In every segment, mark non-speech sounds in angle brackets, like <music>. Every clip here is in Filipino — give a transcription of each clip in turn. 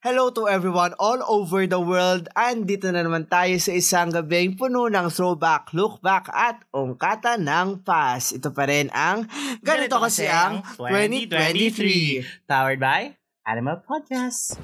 Hello to everyone all over the world. Andito na naman tayo sa isang gabing puno ng throwback, look back at ungkata ng past. Ito pa rin ang Ganito, kasi ang 2023. Powered by Animal Podcast.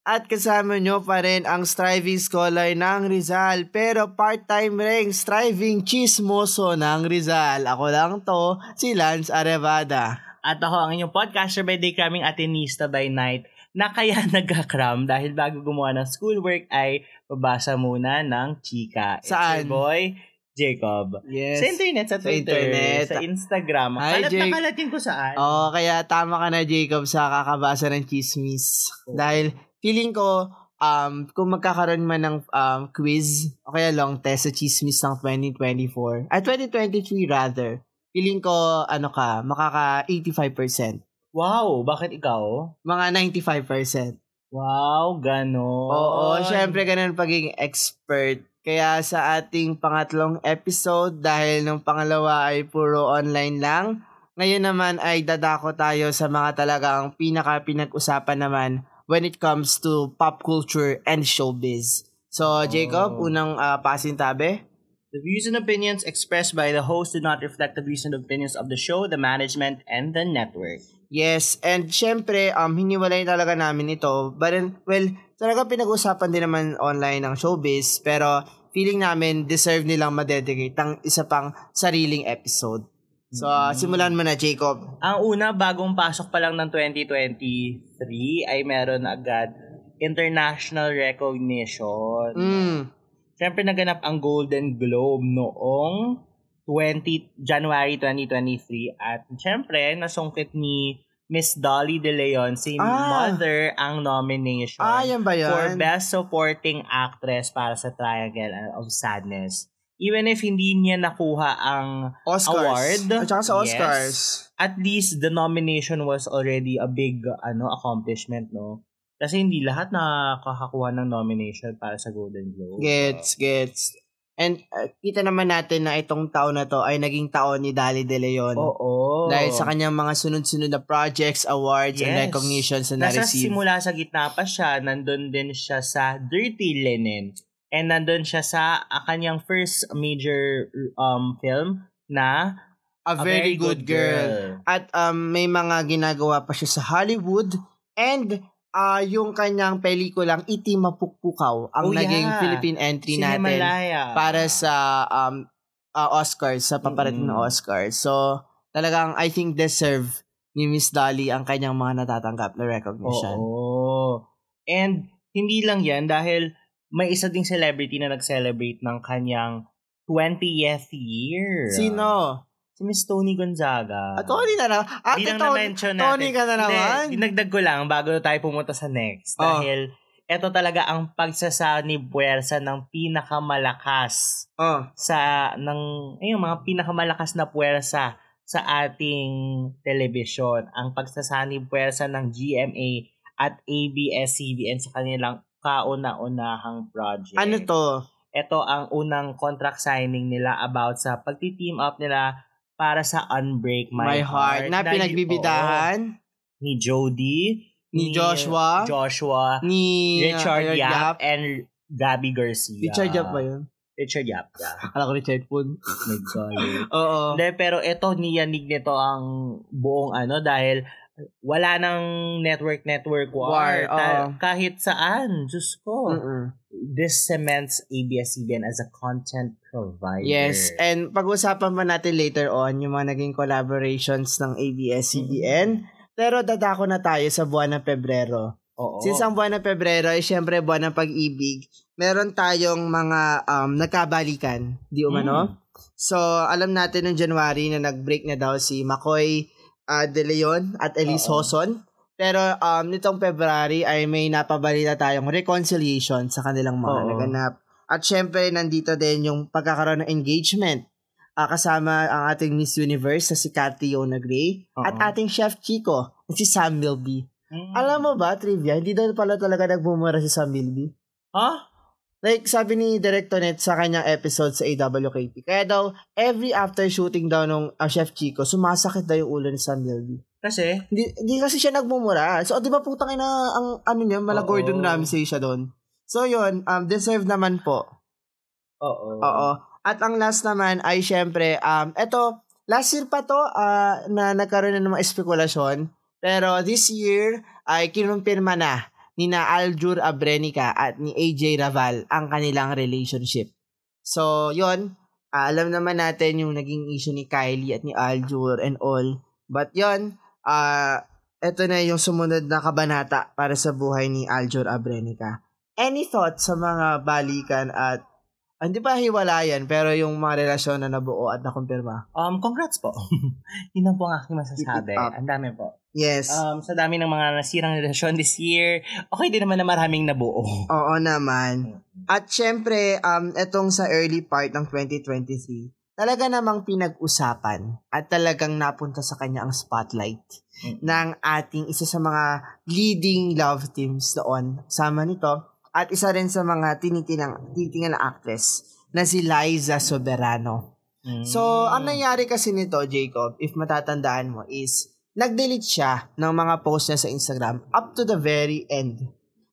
At kasama nyo pa rin ang striving scholar ng Rizal pero part-time ring striving chismoso ng Rizal. Ako lang to, si Lance Arevada. At ako ang inyong podcaster by day cramming atenista by night na kaya <laughs> nagka-cram dahil bago gumawa ng schoolwork ay babasa muna ng chika. It's Saan? boy, Jacob. Yes. Sa internet, sa Sa Twitter, internet. sa Instagram. Hi, Kalat Jake. na kalatin ko saan. Oo, kaya tama ka na Jacob sa kakabasa ng chismis. Oo. Dahil feeling ko, um, kung magkakaroon man ng um, quiz o kaya long test sa chismis ng 2024, ay 2023 rather, feeling ko, ano ka, makaka 85%. Wow, bakit ikaw? Mga 95%. Wow, ganon. Oo, syempre ganun pagiging expert. Kaya sa ating pangatlong episode, dahil nung pangalawa ay puro online lang, ngayon naman ay dadako tayo sa mga talagang pinaka pinag-usapan naman when it comes to pop culture and showbiz. So, Jacob, Oh. unang uh, pasintabi? The views and opinions expressed by the host do not reflect the views and opinions of the show, the management, and the network. Yes, and syempre, um, hiniwalay talaga namin ito. But, well, talaga pinag-usapan din naman online ng showbiz, pero feeling namin deserve nilang madedicate ang isa pang sariling episode. So, Mm. simulan mo na, Jacob. Ang una, bagong pasok pa lang ng 2023 ay meron agad international recognition. Mm. Siyempre naganap ang Golden Globe noong 20 January 2023 at siyempre nasungkit ni Miss Dolly De Leon si Ah. Mother ang nomination Ah, yan ba yan? for Best Supporting Actress para sa Triangle of Sadness. Even if hindi niya nakuha ang Oscars. award, At saka sa yes. Oscars. at least the nomination was already a big ano accomplishment, no? Kasi hindi lahat nakakakuha ng nomination para sa Golden Globe. Gets, gets. And uh, kita naman natin na itong taon na to ay naging taon ni Dali De Leon. Oo. Dahil sa kanyang mga sunod-sunod na projects, awards, and Yes. recognitions na Nasa na-receive. simula sa gitna pa siya, nandun din siya sa Dirty Linen. And nandun siya sa ah, kanyang first major um film na A Very, Good, girl. At um, may mga ginagawa pa siya sa Hollywood. And ah yung kanyang pelikulang Iti Mapukpukaw ang Oh, naging yeah. Philippine entry natin Cinemalaya. para sa um, ah, Oscars, sa paparating na Mm-mm. Oscars. So, talagang I think deserve ni Miss Dolly ang kanyang mga natatanggap na recognition. Oo. And hindi lang yan dahil may isa ding celebrity na nag-celebrate ng kanyang 20th year. Sino? Si Miss Tony Gonzaga. Ah, Tony na na. Ah, Hindi lang Tony, na-mention natin. Tony ka na naman. Hindi, dinagdag ko lang bago tayo pumunta sa next. Oh. Dahil ito talaga ang pagsasanib puwersa ng pinakamalakas Oh. sa ng ayun mga pinakamalakas na puwersa sa ating telebisyon ang pagsasanib puwersa ng GMA at ABS-CBN sa kanilang kauna-unahang project. Ano to? Ito ang unang contract signing nila about sa pagti-team up nila para sa Unbreak My, My, Heart. Na y- pinagbibidahan. ni Jody, Ni Joshua. Joshua, Ni Richard uh, Yap, and Gabby Garcia. Richard Yap ba yun? Richard Yap. Yeah. <laughs> Akala ko Richard Poon. Oh my God. <laughs> Oo. Hindi, pero ito, niyanig nito ang buong ano dahil wala nang network-network war. War, Ta- kahit saan. Diyos ko. Mm-mm. This cements ABS-CBN as a content provider. Yes, and pag-usapan pa natin later on yung mga naging collaborations ng ABS-CBN. Pero dadako na tayo sa buwan ng Pebrero. Oo. Since ang buwan ng Pebrero ay syempre buwan ng pag-ibig, meron tayong mga um, nagkabalikan, di umano? Mm. So, alam natin noong January na nag-break na daw si McCoy ah, De Leon at Elise Oo. Hoson. Pero um, nitong February ay may napabalita tayong reconciliation sa kanilang mga Oo. naganap. At syempre, nandito din yung pagkakaroon ng engagement Ah, kasama ang ating Miss Universe na si Cathy Yona Gray at ating Chef Chico na <laughs> si Sam Milby. Mm. Alam mo ba, trivia, hindi daw pala talaga nagbumura si Sam Milby. Ha? Like, sabi ni Director Net sa kanyang episode sa AWKP, kaya daw, every after shooting daw nung uh, Chef Chico, sumasakit daw yung ulo ni Sam Milby. Kasi, Hindi, hindi kasi siya nagmumura. So, di ba putang ina, ang ano niya, mala Oo. Gordon Ramsay siya doon. So, yun, um, deserve naman po. oo. Oo. At ang last naman ay syempre, um, eto, last year pa to ah, na nagkaroon na ng mga espekulasyon. Pero this year ay kinumpirma na ni na Aljur Abrenica at ni AJ Raval ang kanilang relationship. So, yon alam naman natin yung naging issue ni Kylie at ni Aljur and all. But yon ah eto na yung sumunod na kabanata para sa buhay ni Aljur Abrenica. Any thoughts sa mga balikan at ah, hindi pa hiwalayan pero yung mga relasyon na nabuo at nakumpirma? Um, congrats po. <laughs> Yun lang po ang aking masasabi. Ang dami po. Yes. Um, sa dami ng mga nasirang relasyon this year, okay din naman na maraming nabuo. Oo naman. At syempre, um, etong sa early part ng 2023, talaga namang pinag-usapan at talagang napunta sa kanya ang spotlight Mm. ng ating isa sa mga leading love teams doon. Sama nito. At isa rin sa mga tinitinang, tinitingan na actress na si Liza Soberano. Mm. So, ang nangyari kasi nito, Jacob, if matatandaan mo, is nag-delete siya ng mga post niya sa Instagram up to the very end.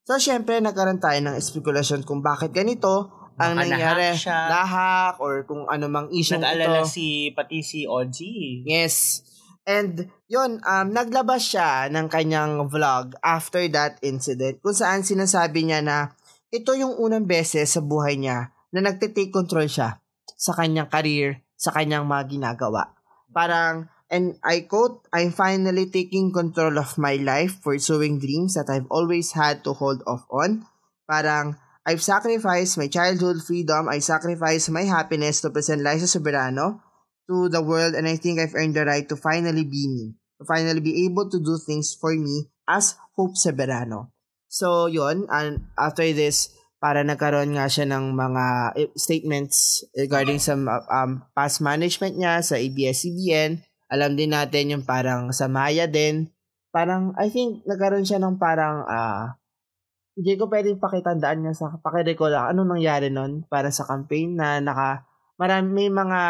So, syempre, nagkaroon tayo ng spekulasyon kung bakit ganito ang Baka nangyari. nahak siya. Lahak or kung ano mang issue Nag-aalala ito. si, pati si OG. Yes. And yun, um, naglabas siya ng kanyang vlog after that incident kung saan sinasabi niya na ito yung unang beses sa buhay niya na nagtitake control siya sa kanyang career, sa kanyang mga ginagawa. Parang, and I quote, I'm finally taking control of my life, pursuing dreams that I've always had to hold off on. Parang, I've sacrificed my childhood freedom, I sacrificed my happiness to present Liza Soberano to the world and I think I've earned the right to finally be me. To finally be able to do things for me as Hope Soberano. So, yun. And after this, para nagkaroon nga siya ng mga eh, statements regarding sa um, past management niya sa ABS-CBN. Alam din natin yung parang sa Maya din. Parang, I think, nagkaroon siya ng parang, ah, hindi ko pwedeng pakitandaan niya sa, pakirecall ano nangyari nun para sa campaign na naka, marami, may mga,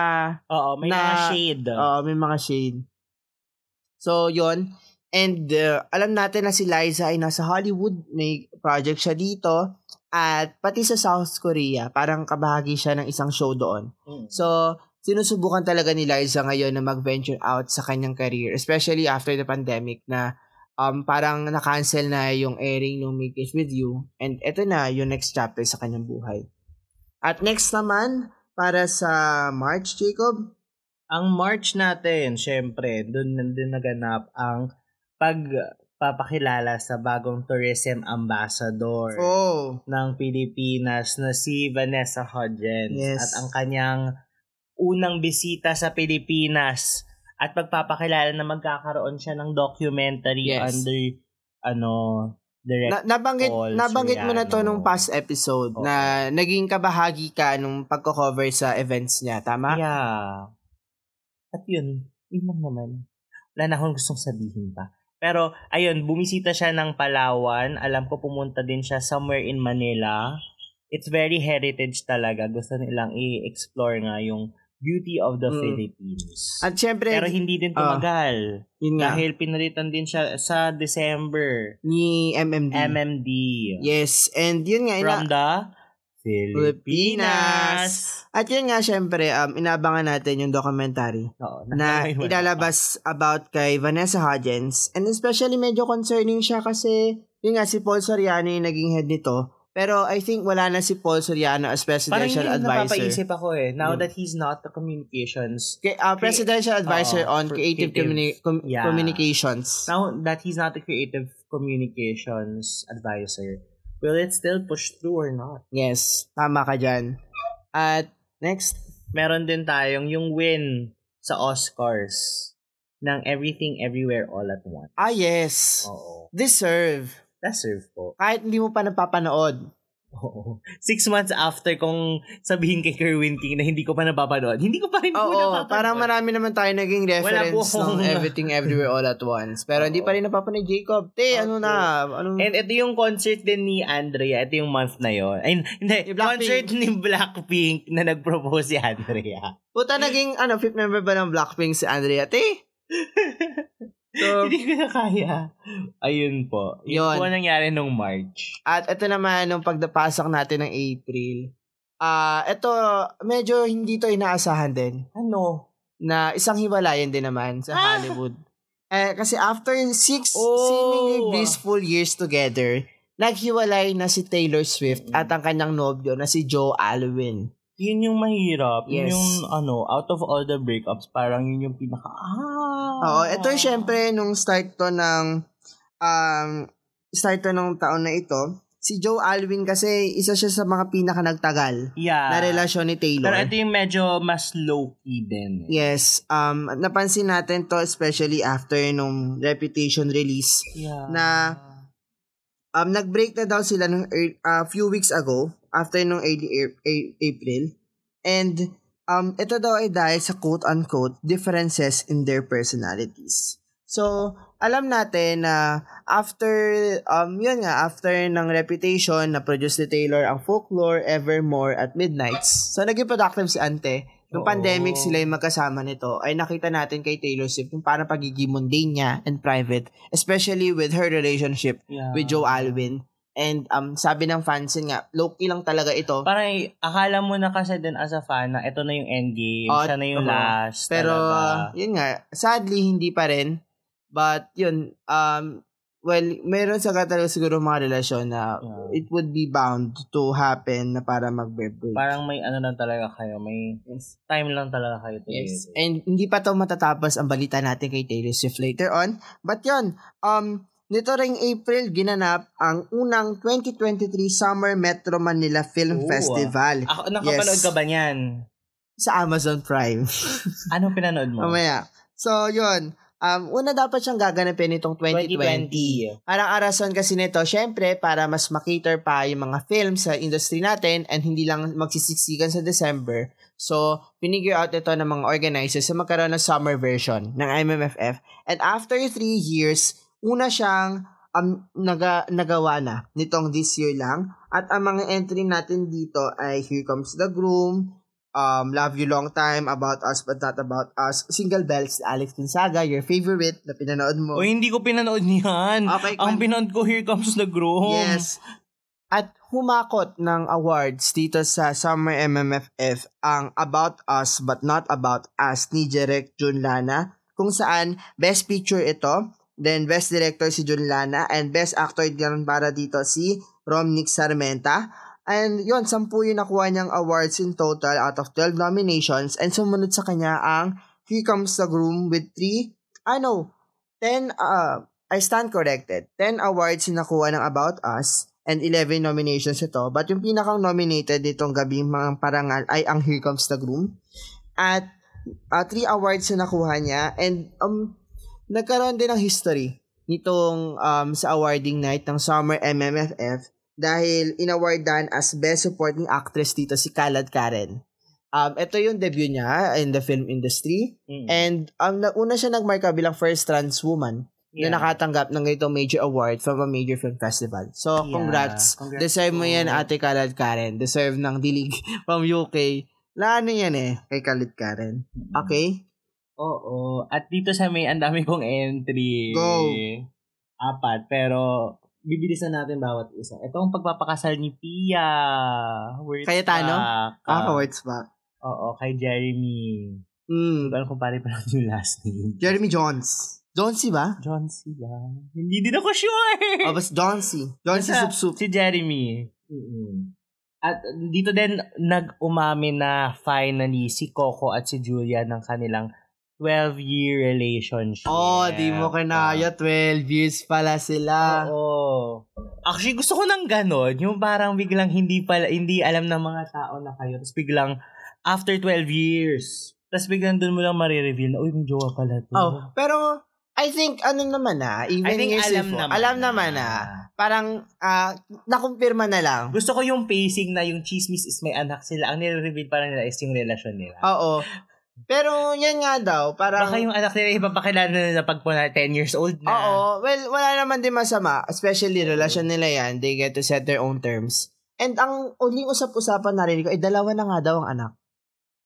Oo, may Na- mga shade. Oo, may mga shade. So, yon And uh, alam natin na si Liza ay nasa Hollywood. May project siya dito. At pati sa South Korea, parang kabahagi siya ng isang show doon. Mm. So, sinusubukan talaga ni Liza ngayon na mag-venture out sa kanyang career. Especially after the pandemic na um, parang na-cancel na yung airing ng Make It With You. And eto na yung next chapter sa kanyang buhay. At next naman, para sa March, Jacob, Ang March natin, syempre, doon din naganap ang pagpapakilala sa bagong tourism ambassador Oh, ng Pilipinas na si Vanessa Hudgens. Yes. At ang kanyang unang bisita sa Pilipinas at pagpapakilala na magkakaroon siya ng documentary Yes. under ano direct na, nabanggit, nabanggit mo na to nung past episode Oo. na naging kabahagi ka nung pagko-cover sa events niya, tama? Yeah. At yun, yun lang naman. Wala na akong gustong sabihin pa. Pero, ayun, bumisita siya ng Palawan. Alam ko pumunta din siya somewhere in Manila. It's very heritage talaga. Gusto nilang i-explore nga yung beauty of the Mm. Philippines. At syempre, Pero hindi din Ah, tumagal. yun nga, dahil pinalitan din siya sa December. ni MMD. MMD. yes, and yun nga, ina- From the Pilipinas. At yun nga, syempre, um, inabangan natin yung documentary Oo, na <laughs> ilalabas about kay Vanessa Hudgens. And especially, medyo concerning siya kasi, yun nga, si Paul Soriano yung naging head nito. Pero I think wala na si Paul Soriano as Parang presidential yung advisor. napapaisip ako eh. Now Mm. that he's not the communications, Kay, uh, presidential advisor Oo, on creative, creative. communi- com- Yeah. communications. now that he's not the creative communications advisor, will it still push through or not? Yes, tama ka dyan. At next, Meron din tayong yung win sa Oscars ng Everything Everywhere All at Once. ah yes, Oo. deserve. Deserve po. Kahit hindi mo pa napapanood. Oo. Six months after kung sabihin kay Kerwin King na hindi ko pa napapanood, hindi ko pa rin po Oo, napapanood. parang marami naman tayo naging po reference ng Everything Everywhere All at Once. Pero hindi Oo. pa rin napapanood Jacob. Te, ano na? Ano? And ito yung concert din ni Andrea. Ito yung month na yon. Ay, hindi. Concert ni Blackpink na nag-propose si Andrea. Puta, naging, ano, fifth member ba ng Blackpink si Andrea? Te? <laughs> So, <laughs> Hindi ko na kaya. Ayun po. Yun, Yun. po ang nangyari nung March. At ito naman, nung pagdapasok natin ng April, ah ito, medyo hindi to inaasahan din. Ano? Na isang hiwalayan din naman sa Ah! Hollywood. Eh, kasi after six Oh! seemingly blissful years together, naghiwalay na si Taylor Swift at ang kanyang nobyo na si Joe Alwyn. Yun yung mahirap. Yun Yes. yung, ano, out of all the breakups, parang yun yung pinaka, ah. Oo, ito syempre nung start to ng um start to ng taon na ito, si Joe Alwyn kasi isa siya sa mga pinaka nagtagal Yeah. na relasyon ni Taylor. Pero ito yung medyo mas low-key din. eh. Yes, um napansin natin to especially after nung Reputation release. Yeah. Na- Um nag-break na daw sila nung a few weeks ago after nung April. And um ito daw ay dahil sa quote-unquote differences in their personalities. So, alam natin na after, um, yun nga, after ng Reputation na produce ni Taylor ang Folklore, Evermore at Midnights. So, naging productive si Ante. Nung Oo. pandemic sila yung magkasama nito, ay nakita natin kay Taylor Swift yung parang pagiging mundane niya and private, especially with her relationship Yeah. with Joe Alwyn. And um, sabi ng fans yun nga, low-key lang talaga ito. Parang akala mo na kasi din as a fan na ito na yung endgame, Oh, siya na yung oo. last. Pero, talaga. yun nga, sadly, hindi pa rin. But, yun, um, well, meron sa talaga siguro mga relasyon na Yeah. it would be bound to happen na para mag-break. Parang may ano lang talaga kayo, may yes. time lang talaga kayo. to Yes. live. And hindi pa to matatapos ang balita natin kay Taylor Swift later on. But yun, um, nito ring April, ginanap ang unang 2023 Summer Metro Manila Film Oo, Festival Ako, nakapanood Yes. ka ba niyan? sa Amazon Prime. Anong pinanood mo? Mamaya. So, yun. Um, una dapat siyang gaganapin itong 2020. 2020. Parang arason kasi nito, syempre, para mas makiter pa yung mga films sa industry natin and hindi lang magsisiksikan sa December. So, pinigure out ito ng mga organizers na magkaroon ng summer version ng MMFF. And after three years, una siyang um, naga, nagawa na nitong this year lang. At ang mga entry natin dito ay Here Comes the Groom, um, Love You Long Time, About Us But Not About Us, Single Bells, Alex Gonzaga, your favorite na pinanood mo. O hindi ko pinanood niyan. Okay, Ang kwan- pinanood ko, Here Comes the Groom. Yes. At humakot ng awards dito sa Summer MMFF ang About Us But Not About Us ni Jerek Jun Lana kung saan Best Picture ito, then Best Director si Jun Lana, and Best Actor din para dito si Romnick Sarmenta. And yun, sampu yung nakuha niyang awards in total out of 12 nominations and sumunod sa kanya ang Here Comes the Groom with 3, I know, 10, uh, I stand corrected. 10 awards yung nakuha ng About Us and 11 nominations ito. But yung pinakang nominated nitong gabi mga parangal ay ang Here Comes the Groom. At 3 awards yung nakuha niya and um, nagkaroon din ng history nitong um, sa awarding night ng Summer MMFF dahil inawardan as Best Supporting Actress dito si Kalad Karen. Um, ito yung debut niya in the film industry. Mm. And um, una siya nagmarka bilang first trans woman Yeah. na nakatanggap ng ganitong major award from a major film festival. So, Yeah. congrats. Congrats Deserve mo yan, Ate Kalad Karen. Deserve ng dilig <laughs> from UK. Na ano yan eh, kay Kalad Karen. Mm. Okay? Oo. At dito sa may, ang dami kong entry. Go. Apat. Pero, bibilisan natin bawat isa. Ito ang pagpapakasal ni Pia. Words Cayetano? back. Ah, words back. Oo, kay Jeremy. Mm. Pero kung pare pa lang yung last name. Jeremy Jones. Johnsy ba? John C. ba? Hindi din ako sure. O, bas Johnsy. Johnsy Basta, Sup Sup. Si Jeremy. At dito din nag-umami na finally si Coco at si Julia ng kanilang 12-year relationship. Oh, di mo kinaya. 12 years pala sila. Oo. Actually, gusto ko ng ganon. Yung parang biglang hindi pala, hindi alam ng mga tao na kayo. Tapos biglang, after 12 years, tapos biglang doon mo lang marireveal na, uy, may jowa pala to. Oh, pero I think ano naman na, even I think years alam before, naman alam na. naman na. parang ah nakumpirma na lang. Gusto ko yung pacing na yung chismis is may anak sila. Ang nire-reveal pa nila is yung relasyon nila. Oo. Pero yan nga daw, parang Baka yung anak nila ipapakilala nila pag po na 10 years old na. Oo, well, wala naman din masama. Especially, relasyon nila yan. They get to set their own terms. And ang uling usap-usapan narinig ko, ay dalawa na nga daw ang anak.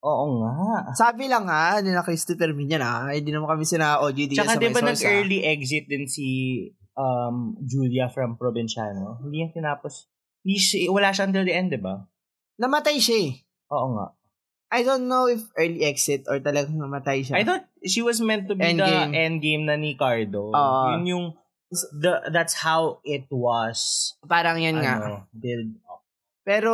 Oo nga. Sabi lang nga, ni na Christopher Minyan ha, hindi naman kami sina OG dito Tsaka sa di ba ah. nag-early exit din si um, Julia from Provinciano? Hindi yan tinapos. Hindi wala siya until the end, di ba? Namatay siya eh. Oo nga. I don't know if early exit or talagang namatay siya. I thought she was meant to be Endgame. the endgame na ni Cardo. Oo. Yun yung, the, that's how it was. Parang yan nga. Ano, build up. Pero,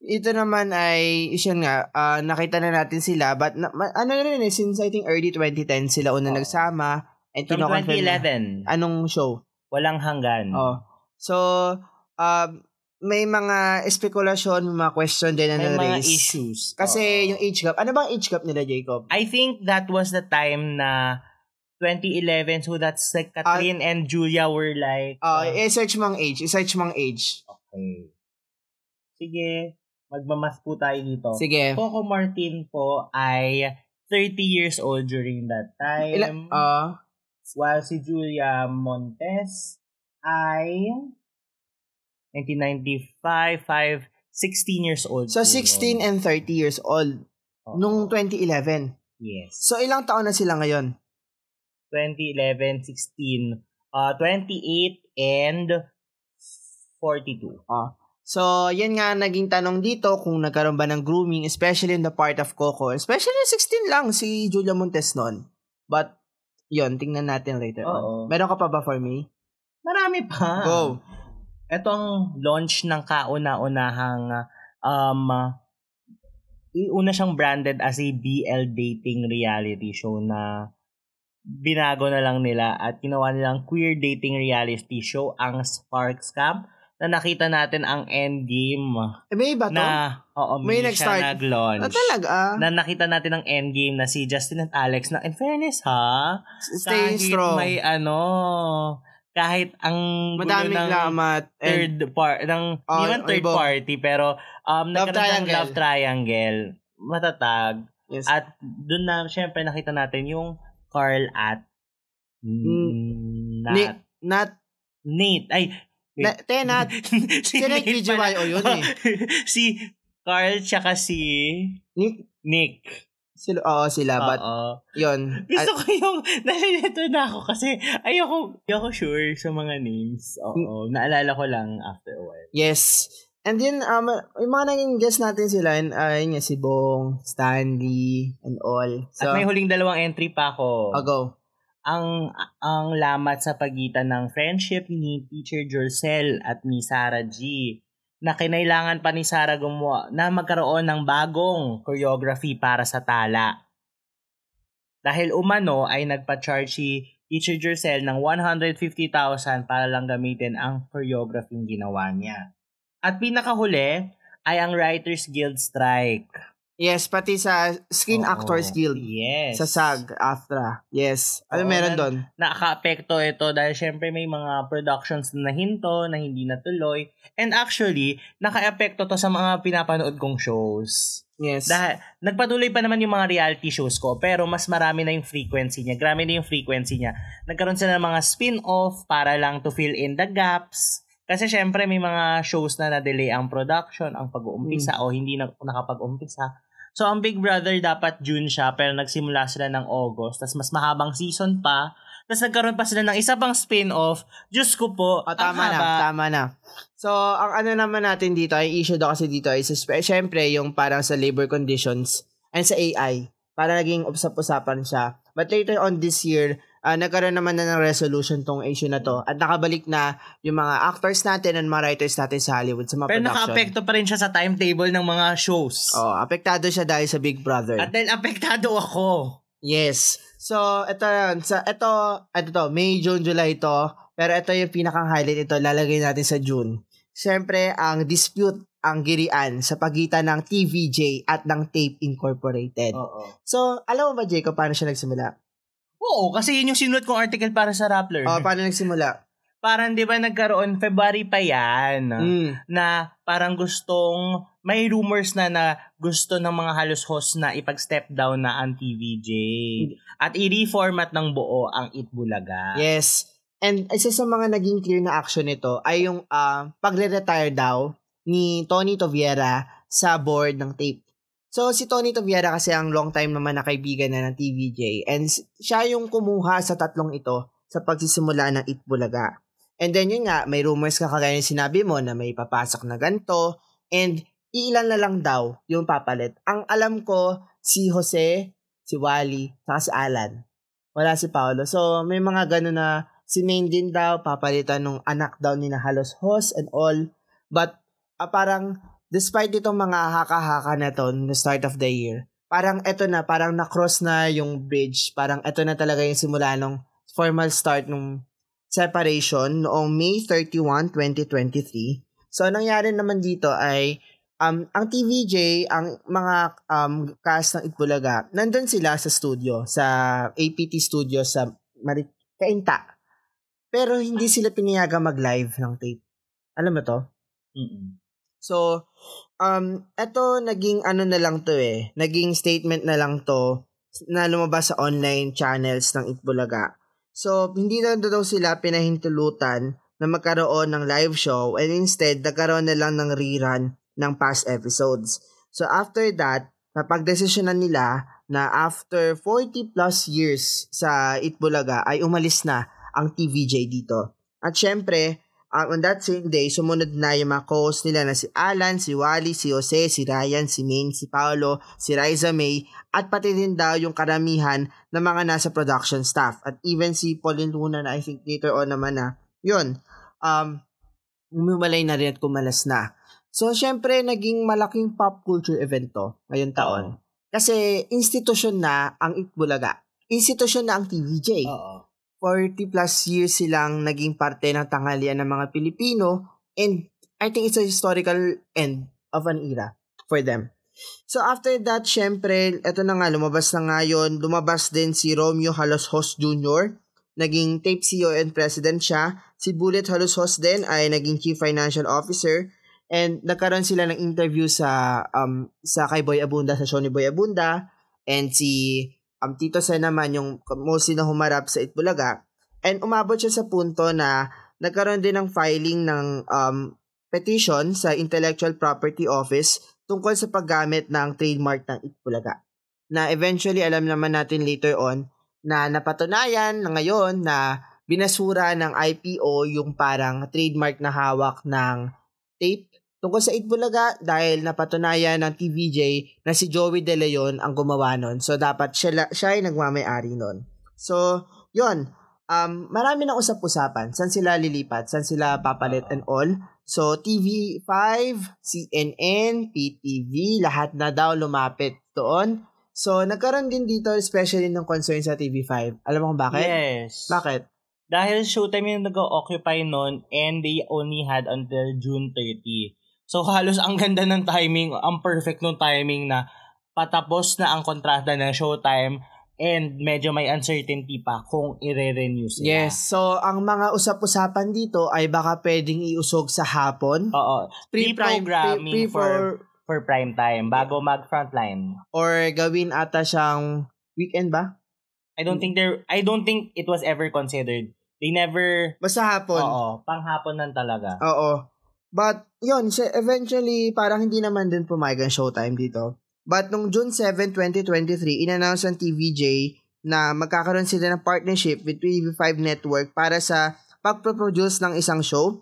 ito naman ay, yun nga, ah, nakita na natin sila, but, na, ano na rin eh, since I think early 2010 sila una Oo. nagsama, and From kinoconfirm na- 2011, Anong show? walang hanggan. Oh. So, um, may mga espekulasyon, may mga question din na May mga na-raise. issues. Kasi Oo. yung age gap, ano bang age gap nila, Jacob? I think that was the time na 2011, so that's like Catherine and Julia were like, Uh, uh, i-search mo ang age. I-search mo ang age. okay. Sige, magmamas po tayo dito. Sige. Coco Martin po ay 30 years old during that time. Ila- ah, while si Julia Montes ay 1995, 5, 16 years old. so, po 16 nun. and 30 years old Oo. nung 2011. Yes. So, ilang taon na sila ngayon? 2011, 16, uh, 28 and 42. So, yan nga naging tanong dito kung nagkaroon ba ng grooming, especially in the part of Coco. Especially 16 lang si Julia Montes noon. But, yon tingnan natin later on. Oo. Meron ka pa ba for me? Marami pa. Go. Ito ang launch ng kauna-unahang um una siyang branded as a BL dating reality show na binago na lang nila at ginawa nilang queer dating reality show ang Sparks Camp na nakita natin ang endgame Eh, may iba to? na oo, May may siya nag-launch. Ah, talaga? Na nakita natin ang endgame na si Justin at Alex na in fairness ha, Stay strong. may ano, kahit ang Madaming ng lamat. Third part ng Oh, hindi man third iba. party pero um Love triangle. love triangle matatag yes. at doon na syempre nakita natin yung Carl at Mm. Nat Ni- not, Nate ay na, te, not. <laughs> si Nate video pala. YO yun eh. <laughs> si Carl tsaka si Nick, Nick sila, oo, sila. But, Oo. yun. Gusto ko yung, <laughs> nalilito na ako kasi ayoko, ayoko sure sa mga names. Oo, naalala ko lang after a while. Yes. And then, um, yung mga naging guest natin sila, uh, yun nga, si Bong, Stanley, and all. So, At may huling dalawang entry pa ako. I'll go. ang ang lamat sa pagitan ng friendship ni Teacher Jorcel at ni Sarah G na kinailangan pa ni Sarah gumawa na magkaroon ng bagong choreography para sa tala. Dahil umano ay nagpa-charge si Teacher Jorcel ng 150,000 para lang gamitin ang choreography ginawa niya. At pinakahuli ay ang Writers Guild strike. Yes, pati sa Screen Oo. Actors Guild. Yes. Sa SAG, AFTRA. Yes. Ano Oo, meron nan- doon? nakaka-apekto ito dahil syempre may mga productions na nahinto, na hindi natuloy. And actually, naka-apekto to sa mga pinapanood kong shows. Yes. Dahil nagpatuloy pa naman yung mga reality shows ko, pero mas marami na yung frequency niya. Grabe na yung frequency niya. Nagkaroon sila ng mga spin-off para lang to fill in the gaps. Kasi syempre may mga shows na na-delay ang production, ang pag-uumpisa o hindi na nakapag-umpisa. So, ang Big Brother dapat June siya, pero nagsimula sila ng August. Tapos mas mahabang season pa. Tapos nagkaroon pa sila ng isa pang spin-off. Diyos ko po, Oh, tama na, tama na. So, ang ano naman natin dito, ay issue daw kasi dito spe- syempre, yung parang sa labor conditions and sa AI. Para naging usap-usapan siya. But later on this year, ah, nagkaroon naman na ng resolution tong issue na to. At nakabalik na yung mga actors natin and mga writers natin sa Hollywood sa mga Pero production. naka-apekto pa rin siya sa timetable ng mga shows. Oh, apektado siya dahil sa Big Brother. At dahil apektado ako. Yes. So, ito yun. Sa, ito, ito to, May, June, July to. Pero ito yung pinakang highlight ito, lalagay natin sa June. Siyempre, ang dispute, ang girian sa pagitan ng TVJ at ng Tape Incorporated. Oo. So, alam mo ba, Jacob, paano siya nagsimula? Oo, kasi yun yung sinulat kong article para sa Rappler. O, paano nagsimula? parang 'di ba nagkaroon February pa 'yan Mm. na parang gustong may rumors na na gusto ng mga halos host na ipag-step down na ang TVJ at i-reformat ng buo ang Itbulaga. Yes. And isa sa mga naging clear na action nito ay yung ah, pagre-retire daw ni Tony Toviera sa board ng tape. So, si Tony Toviera kasi ang long time naman na kaibigan na ng TVJ and siya yung kumuha sa tatlong ito sa pagsisimula ng Itbulaga. And then yun nga, may rumors ka kagaya ng sinabi mo na may papasok na ganito and iilan na lang daw yung papalit. Ang alam ko, si Jose, si Wally, saka si Alan. Wala si Paolo. So, may mga gano'n na si Maine din daw, papalitan ng anak daw ni na halos host and all. But, ah, parang, despite itong mga haka-haka na to no start of the year, parang eto na, parang na-cross na yung bridge. Parang eto na talaga yung simula nung formal start nung separation noong May 31, 2023. So, nangyari naman dito ay um, ang TVJ, ang mga um, cast ng Itbulaga, nandun sila sa studio, sa APT studio sa Marit Kainta. Pero hindi sila pinayaga mag-live ng tape. Alam mo to? Mm-mm. So, um, eto naging ano na lang to eh. Naging statement na lang to na lumabas sa online channels ng Itbulaga. So, hindi na daw sila pinahintulutan na magkaroon ng live show and instead, nagkaroon na lang ng rerun ng past episodes. So, after that, napagdesisyonan nila na after 40 plus years sa Itbulaga ay umalis na ang TVJ dito. At syempre, uh, on that same day, sumunod na yung mga co-host nila na si Alan, si Wally, si Jose, si Ryan, si Maine, si Paolo, si Riza May, at pati din daw yung karamihan ng mga nasa production staff. At even si Pauline Luna na I think later on naman na, yun, um, umiwalay na rin at kumalas na. So, syempre, naging malaking pop culture event to ngayong taon. Kasi, institusyon na ang Itbulaga. Institusyon na ang TVJ. Oo. 40 plus years silang naging parte ng tanghalian ng mga Pilipino and I think it's a historical end of an era for them. So after that, syempre, eto na nga, lumabas na nga yun. Lumabas din si Romeo Halos Host Jr., naging tape CEO and president siya. Si Bullet Halos Host din ay naging chief financial officer. And nagkaroon sila ng interview sa um sa kay Boy Abunda, sa show Boy Abunda. And si um, Tito Sen naman yung mostly na humarap sa Itbulaga. And umabot siya sa punto na nagkaroon din ng filing ng um, petition sa Intellectual Property Office tungkol sa paggamit ng trademark ng Itbulaga. Na eventually, alam naman natin later on, na napatunayan na ngayon na binasura ng IPO yung parang trademark na hawak ng tape tungkol sa Itbulaga dahil napatunayan ng TVJ na si Joey De Leon ang gumawa nun. So, dapat siya, siya ay nagmamayari nun. So, yon um, marami na usap-usapan. Saan sila lilipat? Saan sila papalit and all? So, TV5, CNN, PTV, lahat na daw lumapit doon. So, nagkaroon din dito, especially ng concern sa TV5. Alam mo kung bakit? Yes. Bakit? Dahil Showtime yung nag-occupy nun and they only had until June 30. So <laughs> halos ang ganda ng timing, ang perfect ng timing na patapos na ang kontrata ng Showtime and medyo may uncertainty pa kung i-renew sila. Yes. So, ang mga usap-usapan dito ay baka pwedeng iusog sa hapon. Oo. Pre-programming pre- pre- for, For prime time, bago mag-frontline. or gawin ata siyang weekend ba? I don't think there I don't think it was ever considered. They never Basta hapon. Oo, panghapon nan talaga. Oo. But, yun, eventually, parang hindi naman din pumayag ang showtime dito. But, nung June 7, 2023, in-announce ng TVJ na magkakaroon sila ng partnership with TV5 Network para sa pagproduce ng isang show.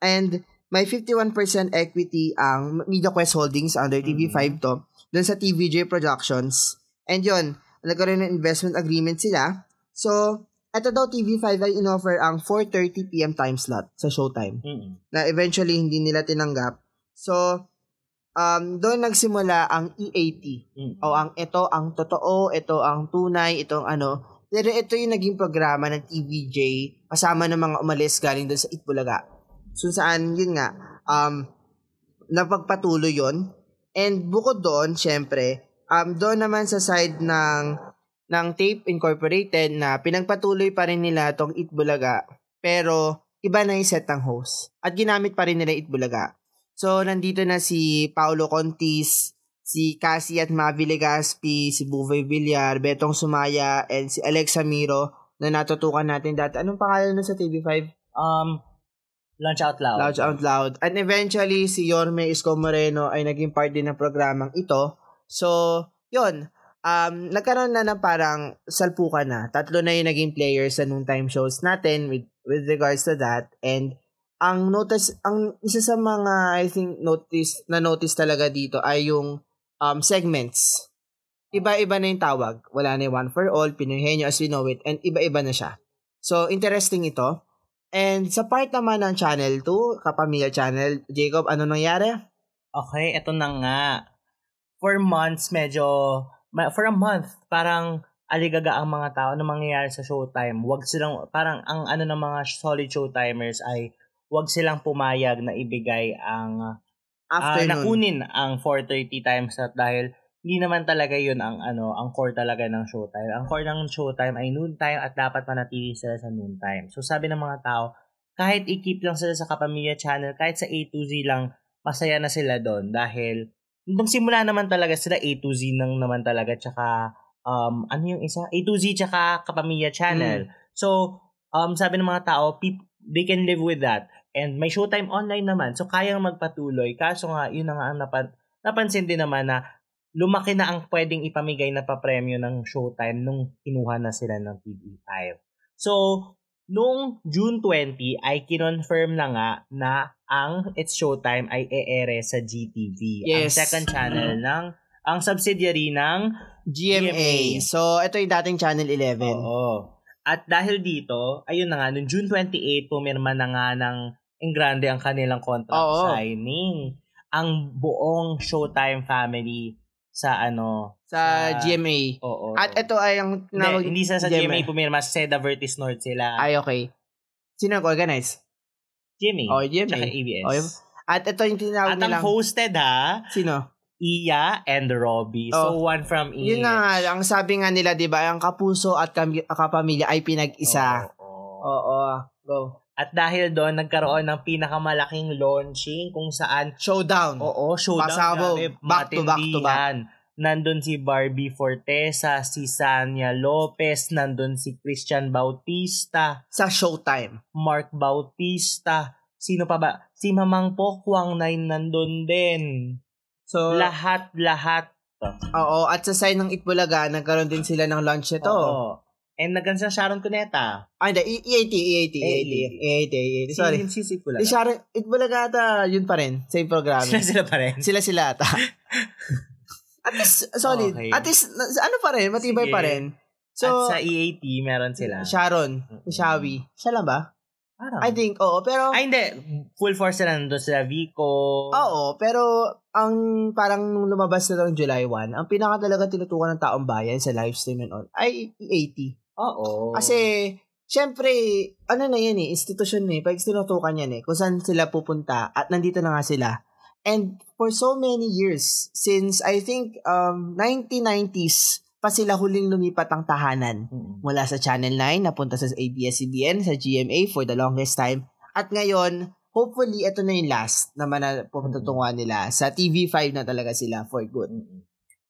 And, may 51% equity ang MediaQuest Holdings under TV5 to dun sa TVJ Productions. And yun, nagkaroon ng investment agreement sila. So, eto daw TV5 ay inoffer ang 4.30pm time slot sa showtime Mm-mm. na eventually hindi nila tinanggap. So, um, doon nagsimula ang EAT. Mm. O ang ito ang totoo, ito ang tunay, ito ang ano. Pero ito yung naging programa ng TVJ kasama ng mga umalis galing doon sa Itbulaga. So saan, yun nga, um, napagpatuloy yon And bukod doon, syempre, um, doon naman sa side ng ng Tape Incorporated na pinagpatuloy pa rin nila tong Itbulaga. Pero iba na yung set ng host. At ginamit pa rin nila Itbulaga. So, nandito na si Paolo Contis, si Cassie at Mavi Legaspi, si Buvoy Villar, Betong Sumaya, and si Alexa Miro na natutukan natin dati. Anong pangalan na sa TV5? Um, Launch Out Loud. Loud Out Loud. And eventually, si Yorme Isko Moreno ay naging part din ng programang ito. So, yun. Um, nagkaroon na ng parang salpukan na. Tatlo na yung naging players sa noontime shows natin with, with regards to that. And ang notice, ang isa sa mga, I think, notice, na notice talaga dito ay yung um, segments. Iba-iba na yung tawag. Wala na yung one for all, Pinoy Henyo as we know it, and iba-iba na siya. So, interesting ito. And sa part naman ng Channel 2, Kapamilya Channel, Jacob, ano nangyari? Okay, eto na nga. For months, medyo, for a month, parang aligaga ang mga tao na mangyayari sa showtime. Wag silang, parang ang ano ng mga solid showtimers ay wag silang pumayag na ibigay ang Ah, Afternoon. nakunin ang 4:30 time slot dahil hindi naman talaga 'yun ang ano, ang core talaga ng showtime. Ang core ng showtime ay noon time at dapat manatili sila sa noon time. So sabi ng mga tao, kahit i-keep lang sila sa Kapamilya Channel, kahit sa A to Z lang, masaya na sila doon dahil nung simula naman talaga sila A to Z nang naman talaga tsaka um ano yung isa? A to Z tsaka Kapamilya Channel. So um sabi ng mga tao, peop- they can live with that. And may showtime online naman. So, kayang magpatuloy. Kaso nga, yun na nga ang napan- napansin din naman na lumaki na ang pwedeng ipamigay na papremyo ng showtime nung kinuha na sila ng TV5. So, nung June 20 ay kinonfirm na nga na ang It's Showtime ay e-ere sa GTV. Ang Yes. second channel ng ang subsidiary ng GMA. GMA. So, ito yung dating Channel 11. Oo. At dahil dito, ayun na nga, noong June 28, pumirma na nga ng Engrande ang kanilang contract Oo. signing. Ang buong Showtime family sa ano, Sa Sa- GMA. oo. At ito ay ang hindi, hindi sa, sa GMA pumirma, sa Seda Vertis North sila. Ay, okay. Sino nag-organize? GMA. Oh, GMA. Tsaka ABS. Okay. At ito yung tinawag At ang nilang... hosted ha, Sino? Iya and Robbie. So, Oh. one from each. Yun na nga, ang sabi nga nila, di ba, ang kapuso at kami- kapamilya ay pinag-isa. Oo. Oo. Go. At dahil doon, nagkaroon ng pinakamalaking launching kung saan Showdown. Oo, showdown. Pasabog. grabe, Back to back to back. Nandun si Barbie Fortesa, si Sanya Lopez, nandun si Christian Bautista, Sa Showtime. Mark Bautista, sino pa ba? Si Mamang Pokwang na nandun din. So, Lahat-lahat. oo. At sa side ng Itbulaga, nagkaroon din sila ng launch nito. Oo. And nagkan sa Sharon Cuneta. Ay, hindi. E- EAT, EAT, EAT, EAT, EAT. Sorry. Si, si, si Di Sharon, Itbulaga ata, yun pa rin. Same program. Sila sila pa rin. sila sila ata. <laughs> At least, solid. Okay. At least, ano pa rin, matibay Sige. pa rin. At So, sa EAT, meron sila. Sharon. Shawi. Siya lang ba? Parang. I think, oo. Pero, Ay, hindi. Full force sila nandun sila. Vico. oo. Pero, ang parang lumabas na ng July 1, ang pinaka talaga tinutukan ng taong bayan sa live stream and all, ay EAT. Oo. Kasi, syempre, ano na yan eh, institusyon eh, pag tinutukan yan eh, kung saan sila pupunta, at nandito na nga sila. And for so many years, since I think um 1990s, pa sila huling lumipat ang tahanan. Mm-mm. Mula sa Channel 9, napunta sa ABS-CBN, sa GMA for the longest time. At ngayon, hopefully, ito na yung last na mana- pupuntungan nila. Sa TV5 na talaga sila for good.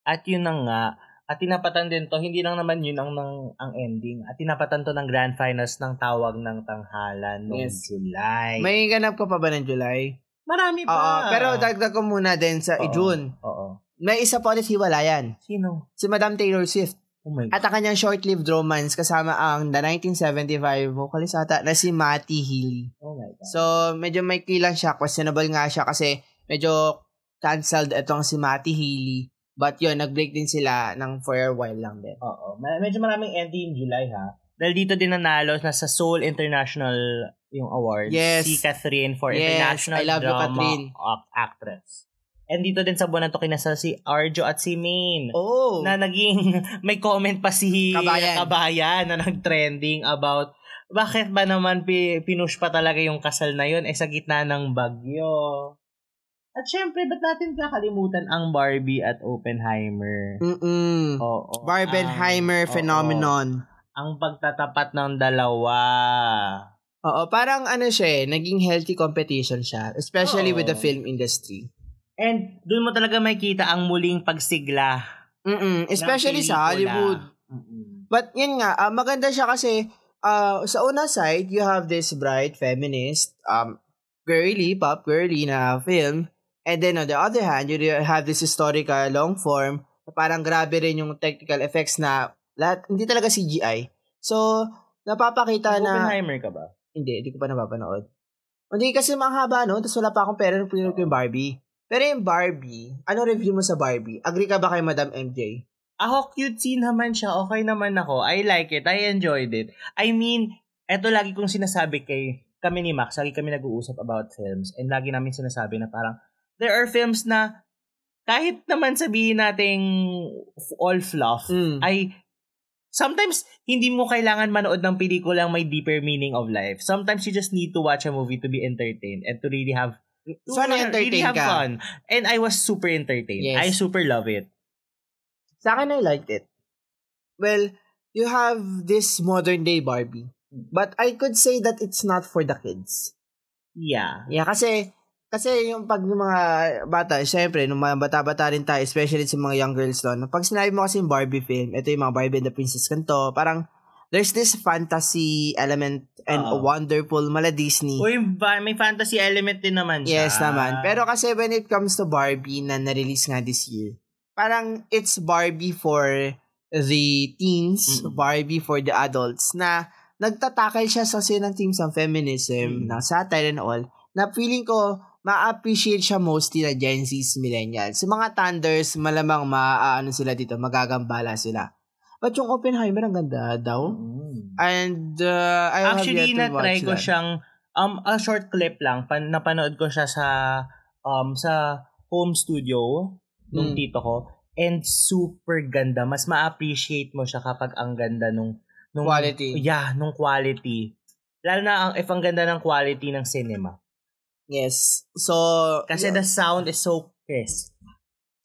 At yun na nga, at tinapatan din to, hindi lang naman yun ang, ang, ang ending. At tinapatan to ng grand finals ng tawag ng tanghalan noong Yes. July. May ganap ka pa ba ng July? Marami pa. Oo, pero dagdag ko muna din sa Oo. June. Oo. May isa pa ulit hiwalayan. Sino? Si Madam Taylor Swift. Oh my God. At ang kanyang short-lived romance kasama ang the 1975 vocalist ata na si Matty Healy. Oh my God. So, medyo may kilang siya. Questionable nga siya kasi medyo cancelled itong si Matty Healy. But yun, nag-break din sila ng for a while lang din. Oo. Medyo maraming ending in July ha. Dahil dito din nanalo na sa Seoul International yung awards. Yes. Si Catherine for Yes, International I love you, Drama Catherine. Ac- Actress. And dito din sa buwan na to kinasal si Arjo at si Maine. Oh! na naging <laughs> may comment pa si Kabayan. Kabayan na nag-trending about bakit ba naman pi- pinush pa talaga yung kasal na yun eh sa gitna ng bagyo. At syempre, ba't natin kakalimutan ang Barbie at Oppenheimer? Mm-mm. Oo. Barbenheimer ang- oo. phenomenon. ang pagtatapat ng dalawa. Oo, parang ano siya eh, naging healthy competition siya, especially with the Oo. film industry. And doon mo talaga makikita ang muling pagsigla. Mm especially sa. Hollywood. Mm-mm. But yun nga, ah, maganda siya kasi ah, sa una side, you have this bright, feminist, um, girly, pop girly na film. And then on the other hand, you have this historical long form na parang grabe rin yung technical effects na lahat, hindi talaga CGI. So, napapakita na... Oppenheimer ka ba? Hindi, hindi ko pa napapanood. Hindi kasi mahaba, no? Tapos wala pa akong pera nung pinunod ko yung Barbie. Pero yung Barbie, ano review mo sa Barbie? Agree ka ba kay Madam MJ? Ako, cutesy naman siya. Okay naman ako. I like it. I enjoyed it. I mean, eto lagi kong sinasabi kay kami ni Max, lagi kami nag-uusap about films and lagi namin sinasabi na parang there are films na kahit naman sabihin nating all fluff, Mm. ay sometimes hindi mo kailangan manood ng pelikulang may deeper meaning of life. Sometimes you just need to watch a movie to be entertained and to really have to Sana really entertain have ka. fun. And I was super entertained. Yes. I super love it. Sa akin, I liked it. Well, you have this modern day Barbie. But I could say that it's not for the kids. Yeah. Yeah, kasi kasi yung pag yung mga bata, syempre, nung mga bata-bata rin tayo, especially sa mga young girls doon, pag sinabi mo kasi yung Barbie film, ito yung mga Barbie and the Princess kanto, parang there's this fantasy element and Oo. wonderful mala Disney. Uy, may fantasy element din naman siya. Yes naman. Pero kasi when it comes to Barbie na na-release nga this year, parang it's Barbie for the teens, Mm-mm. Barbie for the adults na nagtatakal siya sa sin ng themes ng feminism, Mm. ng satire and all, na feeling ko ma-appreciate siya mostly na Gen Zs, millennials. Sa mga Thunders, malamang maaano sila dito, magagambala sila. But yung Oppenheimer, ang ganda daw. Mm. And uh, I have Actually, yet to watch ko that. siyang, um, a short clip lang, pan, napanood ko siya sa, um, sa home studio nung Mm. tito ko. And super ganda. Mas ma-appreciate mo siya kapag ang ganda nung, nung Quality. Yeah, nung quality. Lalo na ang, if ang ganda ng quality ng cinema. Yes. So, Kasi the sound is so crisp.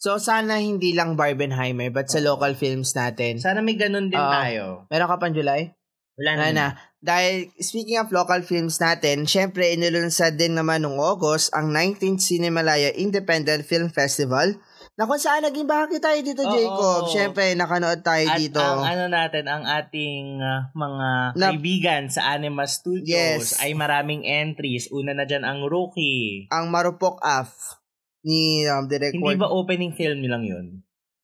So, sana hindi lang Barbenheimer, but sa local films natin. Sana may ganun din Oo. tayo. Meron ka pang July? Wala Wala na. na. Dahil, speaking of local films natin, syempre, inulunsad din naman noong August ang 19th Cinemalaya Independent Film Festival na kung saan naging bahagi tayo dito, Oo. Jacob. Syempre, nakanood tayo At dito. ang ano natin, ang ating uh, mga Na- kaibigan sa Anima Studios Yes. ay maraming entries. Una na dyan ang Rookie. ang Marupok Af ni um, Direct Hindi ba opening film nilang yun?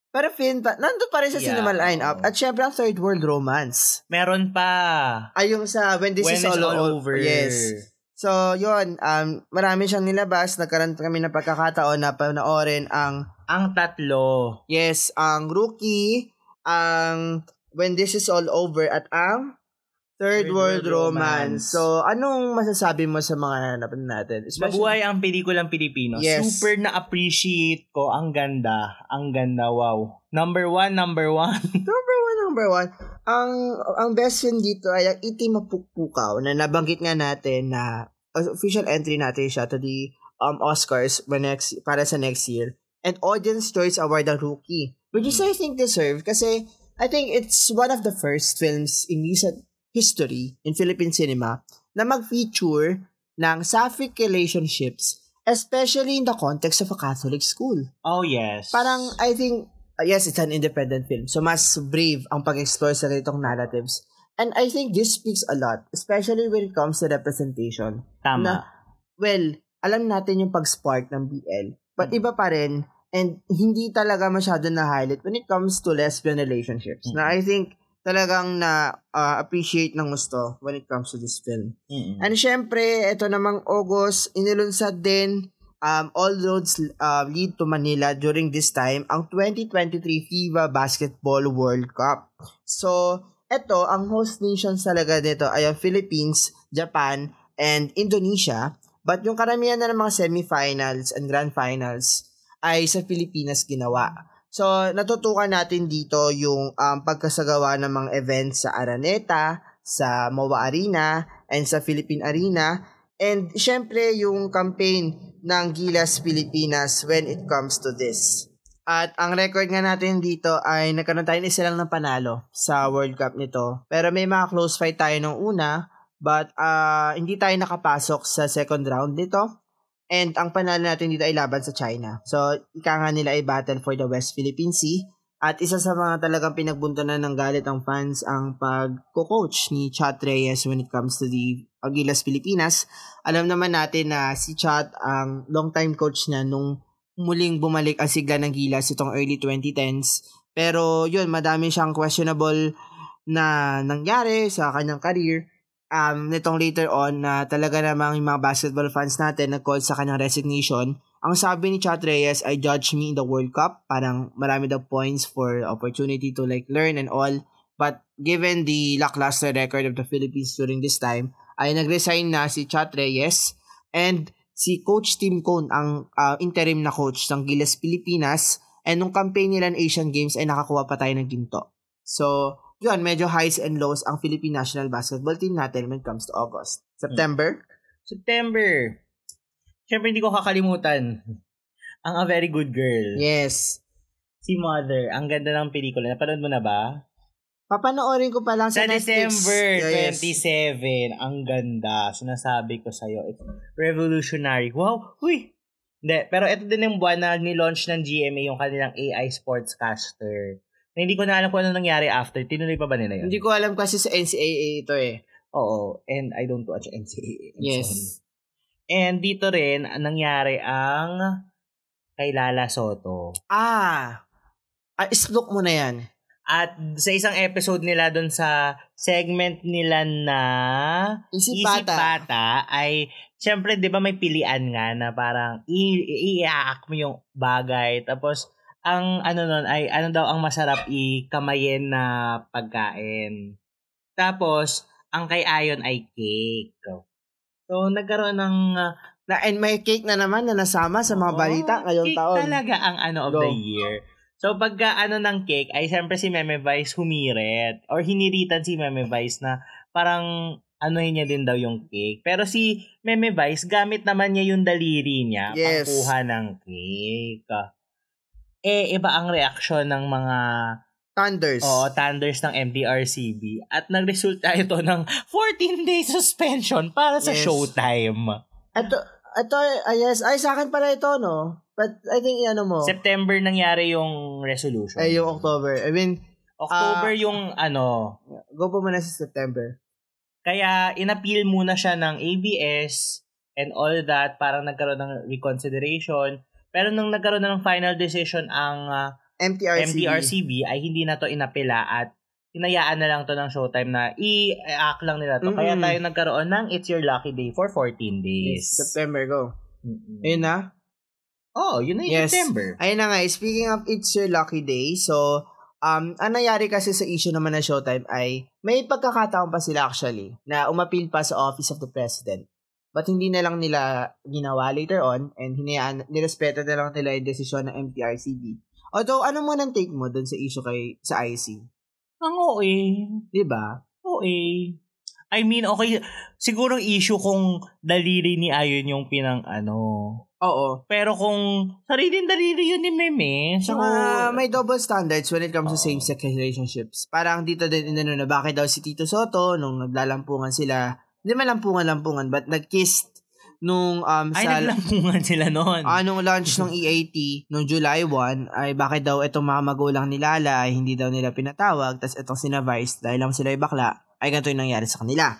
Pero film pa, nandun pa rin sa Yeah, cinema lineup. oo. At syempre, ang Third World Romance. Meron pa. Ay, yung sa When This When Is All, all over. Yes. So, yun, um, marami siyang nilabas. Nagkaroon kami ng pagkakataon na panoorin ang, Ang tatlo. yes, ang Rookie, ang When This Is All Over, at ang Third, Third World, World Romance. Romance. So, anong masasabi mo sa mga napanood natin? Mabuhay ang pelikulang Pilipino. Yes. Super na-appreciate ko. Ang ganda. Ang ganda. Wow. Number one, number one. Number one, number one. Ang ang best film dito ay ang Iti Mapukpukaw na nabanggit nga natin na official entry natin siya to the um Oscars when next para sa next year. And Audience Choice Award ang Rookie. Which is I think deserved kasi I think it's one of the first films in recent history in Philippine cinema na mag-feature ng sapphic relationships especially in the context of a Catholic school oh, yes. parang I think uh, yes, it's an independent film. So mas brave ang pag-explore sa ganitong narratives. And I think this speaks a lot, especially when it comes to representation. Tama. na- Well, alam natin yung pag-spark ng BL, but Mm. iba pa rin and hindi talaga masyado na highlight when it comes to lesbian relationships. Mm. Na I think talagang na uh, appreciate ng gusto when it comes to this film. Mm-mm. And syempre, ito namang August, inilunsad din um, all roads uh, lead to Manila during this time ang 2023 FIBA Basketball World Cup. So, ito, ang host nations talaga nito ay ang Philippines, Japan, and Indonesia. But yung karamihan na ng mga semifinals and grand finals ay sa Pilipinas ginawa. So, natutukan natin dito yung um, pagkasagawa ng mga events sa Araneta, sa MOA Arena, and sa Philippine Arena. And syempre yung campaign ng Gilas Pilipinas when it comes to this. At ang record nga natin dito ay nagkaroon tayo isa lang ng panalo sa World Cup nito. Pero may mga close fight tayo nung una. But uh, hindi tayo nakapasok sa second round nito. And ang panalo natin dito ay laban sa China. So, ika nga nila ay battle for the West Philippine Sea. At isa sa mga talagang pinagbuntunan ng galit ng fans ang pag-coach ni Chat Reyes when it comes to the Agilas Pilipinas. Alam naman natin na si Chat ang long-time coach niya nung muling bumalik ang sigla ng Gilas itong early 2010s. Pero yun, madami siyang questionable na nangyari sa kanyang career um, nitong later on na talaga namang yung mga basketball fans natin nag-call sa kanyang resignation. Ang sabi ni Chat Reyes ay judge me in the World Cup. Parang marami daw points for opportunity to like learn and all. But given the lackluster record of the Philippines during this time, ay nag-resign na si Chat Reyes and si Coach Tim Cone ang uh, interim na coach ng Gilas Pilipinas and nung campaign nila ng Asian Games ay nakakuha pa tayo ng ginto. So, yun, medyo highs and lows ang Philippine National Basketball Team natin when it comes to August. September? September. Siyempre, hindi ko kakalimutan. Ang A Very Good Girl. Yes. Si Mother. Ang ganda ng pelikula. Napanood mo na ba? Papanoorin ko pa lang sa, Sa Netflix. December Yes. 27. Ang ganda. Sinasabi ko sa'yo. It's revolutionary. Wow. Uy. Hindi. Pero ito din yung buwan na nilaunch ng GMA yung kanilang AI Sportscaster. Na hindi ko na alam kung ano nangyari after. Tinuloy pa ba nila yun? Hindi ko alam kasi sa NCAA ito eh. Oo. And I don't watch NCAA. I'm sorry. Yes. And dito rin, ang nangyari ang kay Lala Soto. Ah! ah islook mo na yan. At sa isang episode nila doon sa segment nila na Isip Isip bata. Bata ay, syempre, di ba may pilian nga na parang i- i-aak mo yung bagay. Tapos, ang ano nun ay, ano daw ang masarap ikamayin na pagkain. Tapos, ang kay Ayon ay cake. So, nagkaroon ng uh, Na, and may cake na naman na nasama sa mga Oo, balita ngayong cake taon. talaga ang ano of Go. the year. So, pagka ano ng cake, ay siyempre si Meme Vice humirit. Or hiniritan si Meme Vice na parang anuhin niya din daw yung cake. Pero si Meme Vice, gamit naman niya yung daliri niya Yes. pangkuha ng cake. Eh, iba ang reaksyon ng mga Thunders. Oo, thunders ng MDRCB. At nagresulta ito ng 14 day suspension para sa Yes. showtime. Ito, ito, ah, yes. Ay, sa akin pala ito, no? But I think, ano mo, September nangyari yung resolution. ay yung October. I mean, October Ah. yung ano. go pa muna sa September. Kaya inappeal muna siya ng ABS and all that. Parang nagkaroon ng reconsideration. Pero nung nagkaroon na ng final decision ang ah, MTRCB. MDRCB ay hindi na to inapela at hinayaan na lang to ng showtime na i-act lang nila to. Kaya Mm-mm. tayo nagkaroon ng It's Your Lucky Day for 14 days. Yes, September, go. Mm-mm. Ayun na. Oh, yun na yung Yes. September. Ayun na nga, speaking of It's Your Lucky Day, so, um, ang nangyari kasi sa issue naman ng Showtime ay, may pagkakataon pa sila actually, na umapil pa sa Office of the President. But hindi na lang nila ginawa later on, and hinayaan, nirespeto na lang nila yung desisyon ng MTRCB. Although, ano mo nang take mo dun sa issue kay sa IC? Ang OA. Di ba? OA. I mean, okay, siguro issue kung daliri ni Ayon yung pinang ano. Oo. Pero kung sariling daliri yun ni Meme, so, Saka may double standards when it comes to same-sex relationships. Parang dito din inano na bakit daw si Tito Soto nung naglalampungan sila, hindi man lampungan-lampungan, but nag-kissed nung um, ay, sa naglampungan sila noon. anong launch ng EAT nung July 1 ay bakit daw itong mga magulang ni Lala ay hindi daw nila pinatawag tapos itong sina Vice dahil lang sila ay bakla ay ganito yung nangyari sa kanila.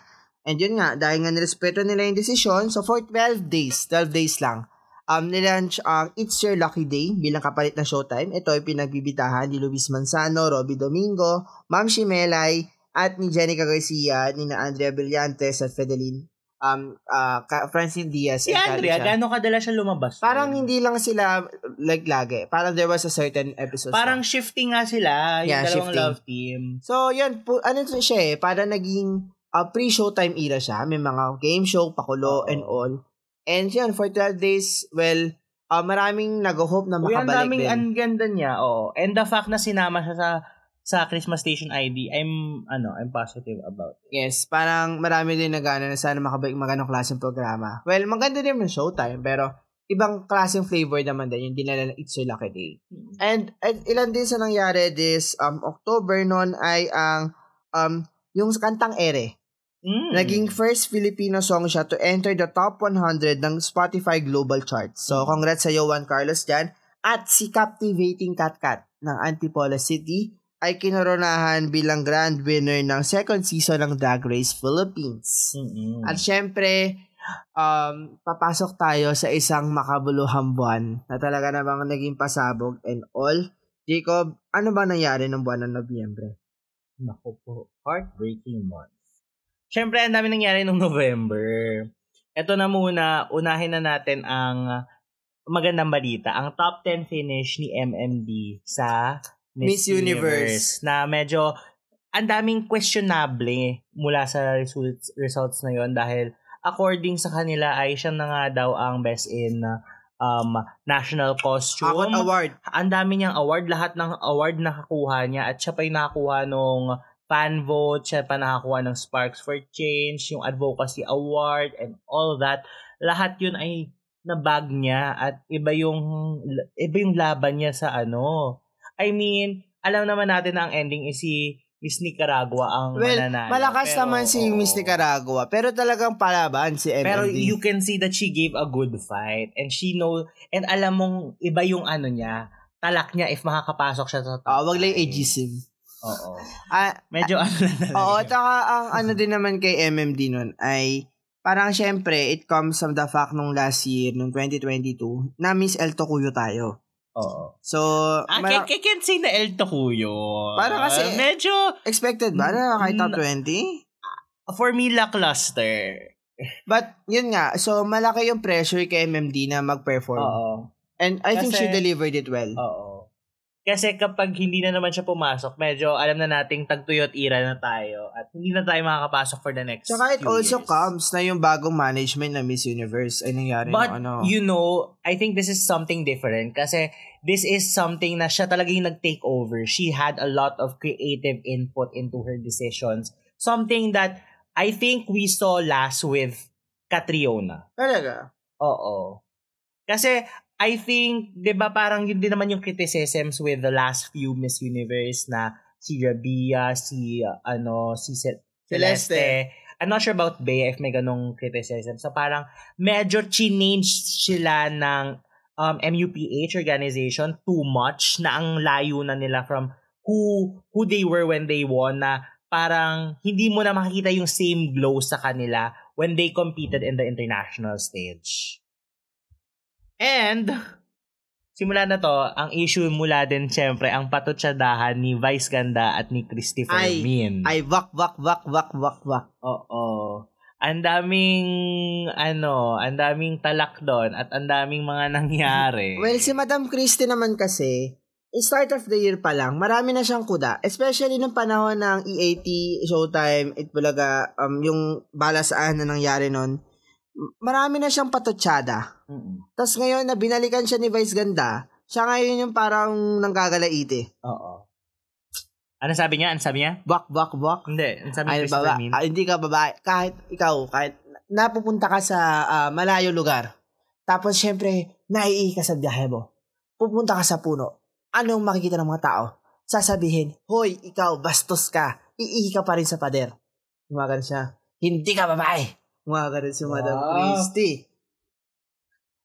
And yun nga, dahil nga nirespeto nila yung desisyon, so for 12 days, 12 days lang, um, nilaunch ang It's Your Lucky Day bilang kapalit na showtime. Ito ay pinagbibitahan ni Luis Manzano, Robbie Domingo, Ma'am Shimelay, at ni Jenica Garcia, ni na Andrea Brillantes at Fedeline, um, uh, Francine Diaz. si and Andrea, Kalisha. gano'ng kadala siya lumabas? Parang hindi lang sila like lagi. Parang there was a certain episode. Parang shifting nga sila, yung Yeah, dalawang shifting. love team. So, yun. Po, ano siya eh. Parang naging uh, pre-showtime era siya. May mga game show, pakulo, Oo. and all. And yun, for 12 days, well, uh, maraming nag-hope na Uy, ang makabalik daming din. ang ganda niya, oh. And the fact na sinama siya sa sa Christmas Station ID, I'm ano, I'm positive about it. Yes, parang marami din nagana na sana makabalik magandang klaseng programa. Well, maganda din yung showtime, pero ibang klaseng flavor naman din yung dinala ng It's Your Lucky Day. And, and ilan din sa nangyari this um October noon ay ang um yung kantang Ere. Mm. Naging first Filipino song siya to enter the top 100 ng Spotify Global Charts. So, congrats sa Juan Carlos dyan. At si Captivating Cat Cat ng Antipolo City ay kinoronahan bilang grand winner ng second season ng Drag Race Philippines. Mm-mm. At syempre, um, papasok tayo sa isang makabuluhang buwan na talaga namang naging pasabog and all. Jacob, ano ba nangyari ng buwan ng Nobyembre? Naku po, heartbreaking month. Siyempre, ang dami nangyari nung November. Ito na muna, unahin na natin ang magandang balita. Ang top 10 finish ni MMD sa Miss, Miss Universe. Na medyo, ang daming questionable mula sa results, results na yon dahil according sa kanila ay siya na nga daw ang best in um, national costume Hakot Award. ang dami niyang award, lahat ng award nakakuha niya at siya pa yung nakakuha nung fan vote, siya pa nakakuha ng Sparks for Change, yung Advocacy Award and all that. Lahat yun ay nabag niya at iba yung iba yung laban niya sa ano. I mean, alam naman natin na ang ending is si Miss Nicaragua ang Well, mananalo. malakas Pero, naman si. Miss Nicaragua, pero talagang palaban si MMD. Pero you can see that she gave a good fight and she know and alam mong iba yung ano niya, talak niya if makakapasok siya sa top Ah, wag lang ageism. Oo. Ah, Medyo ano na talaga. oo, taka ang ano din naman kay MMD nun ay parang syempre it comes from the fact nung last year, nung 2022, na Miss El Tocuyo tayo. Oo. So, Ah, mara- I, I can't say na El Tocuyo. Parang kasi- Ah, medyo, expected ba na kahit top Mm, 20? for me, lackluster. But, yun nga, so malaki yung pressure kay MMD na mag-perform. Oo. And I think Kasi- she delivered it well. Oo. Kasi kapag hindi na naman siya pumasok, medyo alam na nating tagtuyot ira na tayo at hindi na tayo makakapasok for the next Tsaka it also years. comes na yung bagong management na Miss Universe ay nangyari But, ng ano. you know, I think this is something different kasi this is something na siya talaga yung nag-take over. She had a lot of creative input into her decisions. Something that I think we saw last with Catriona. Talaga? Oo. Kasi I think, di ba parang yun din naman yung criticisms with the last few Miss Universe na si Rabia, si uh, ano, si Ce- Celeste. Celeste. I'm not sure about Bea if may ganong criticism. So parang medyo change sila ng um, MUPH organization too much na ang layo na nila from who who they were when they won na parang hindi mo na makikita yung same glow sa kanila when they competed in the international stage. And, simula na to, ang issue mula din syempre ang patutsadahan ni Vice Ganda at ni Christopher Ay, Min. Ay, wak, wak, wak, wak, wak, wak. Oo. Ang daming, ano, ang daming talak doon at ang daming mga <laughs> nangyari. Well, si Madam Christie naman kasi, in start of the year pa lang, marami na siyang kuda. Especially nung panahon ng EAT, Showtime, Itbulaga, um, yung balasaan na nangyari m- marami na siyang patutsada. Mm-mm. Tapos ngayon na binalikan siya ni Vice Ganda, siya ngayon yung parang nanggagalaite. Oo. Ano sabi niya? Ano sabi niya? Wak, wak, wak. Hindi. Ano sabi ni Ay, Christopher baba, Min? ah, hindi ka babae. Kahit ikaw, kahit napupunta ka sa ah, malayo lugar. Tapos, syempre, naiihi ka sa biyahe mo. Pupunta ka sa puno. Anong makikita ng mga tao? Sasabihin, Hoy, ikaw, bastos ka. Iihi ka pa rin sa pader. Gumagano siya. Hindi ka babae. Gumagano si Madam Wow. Christie.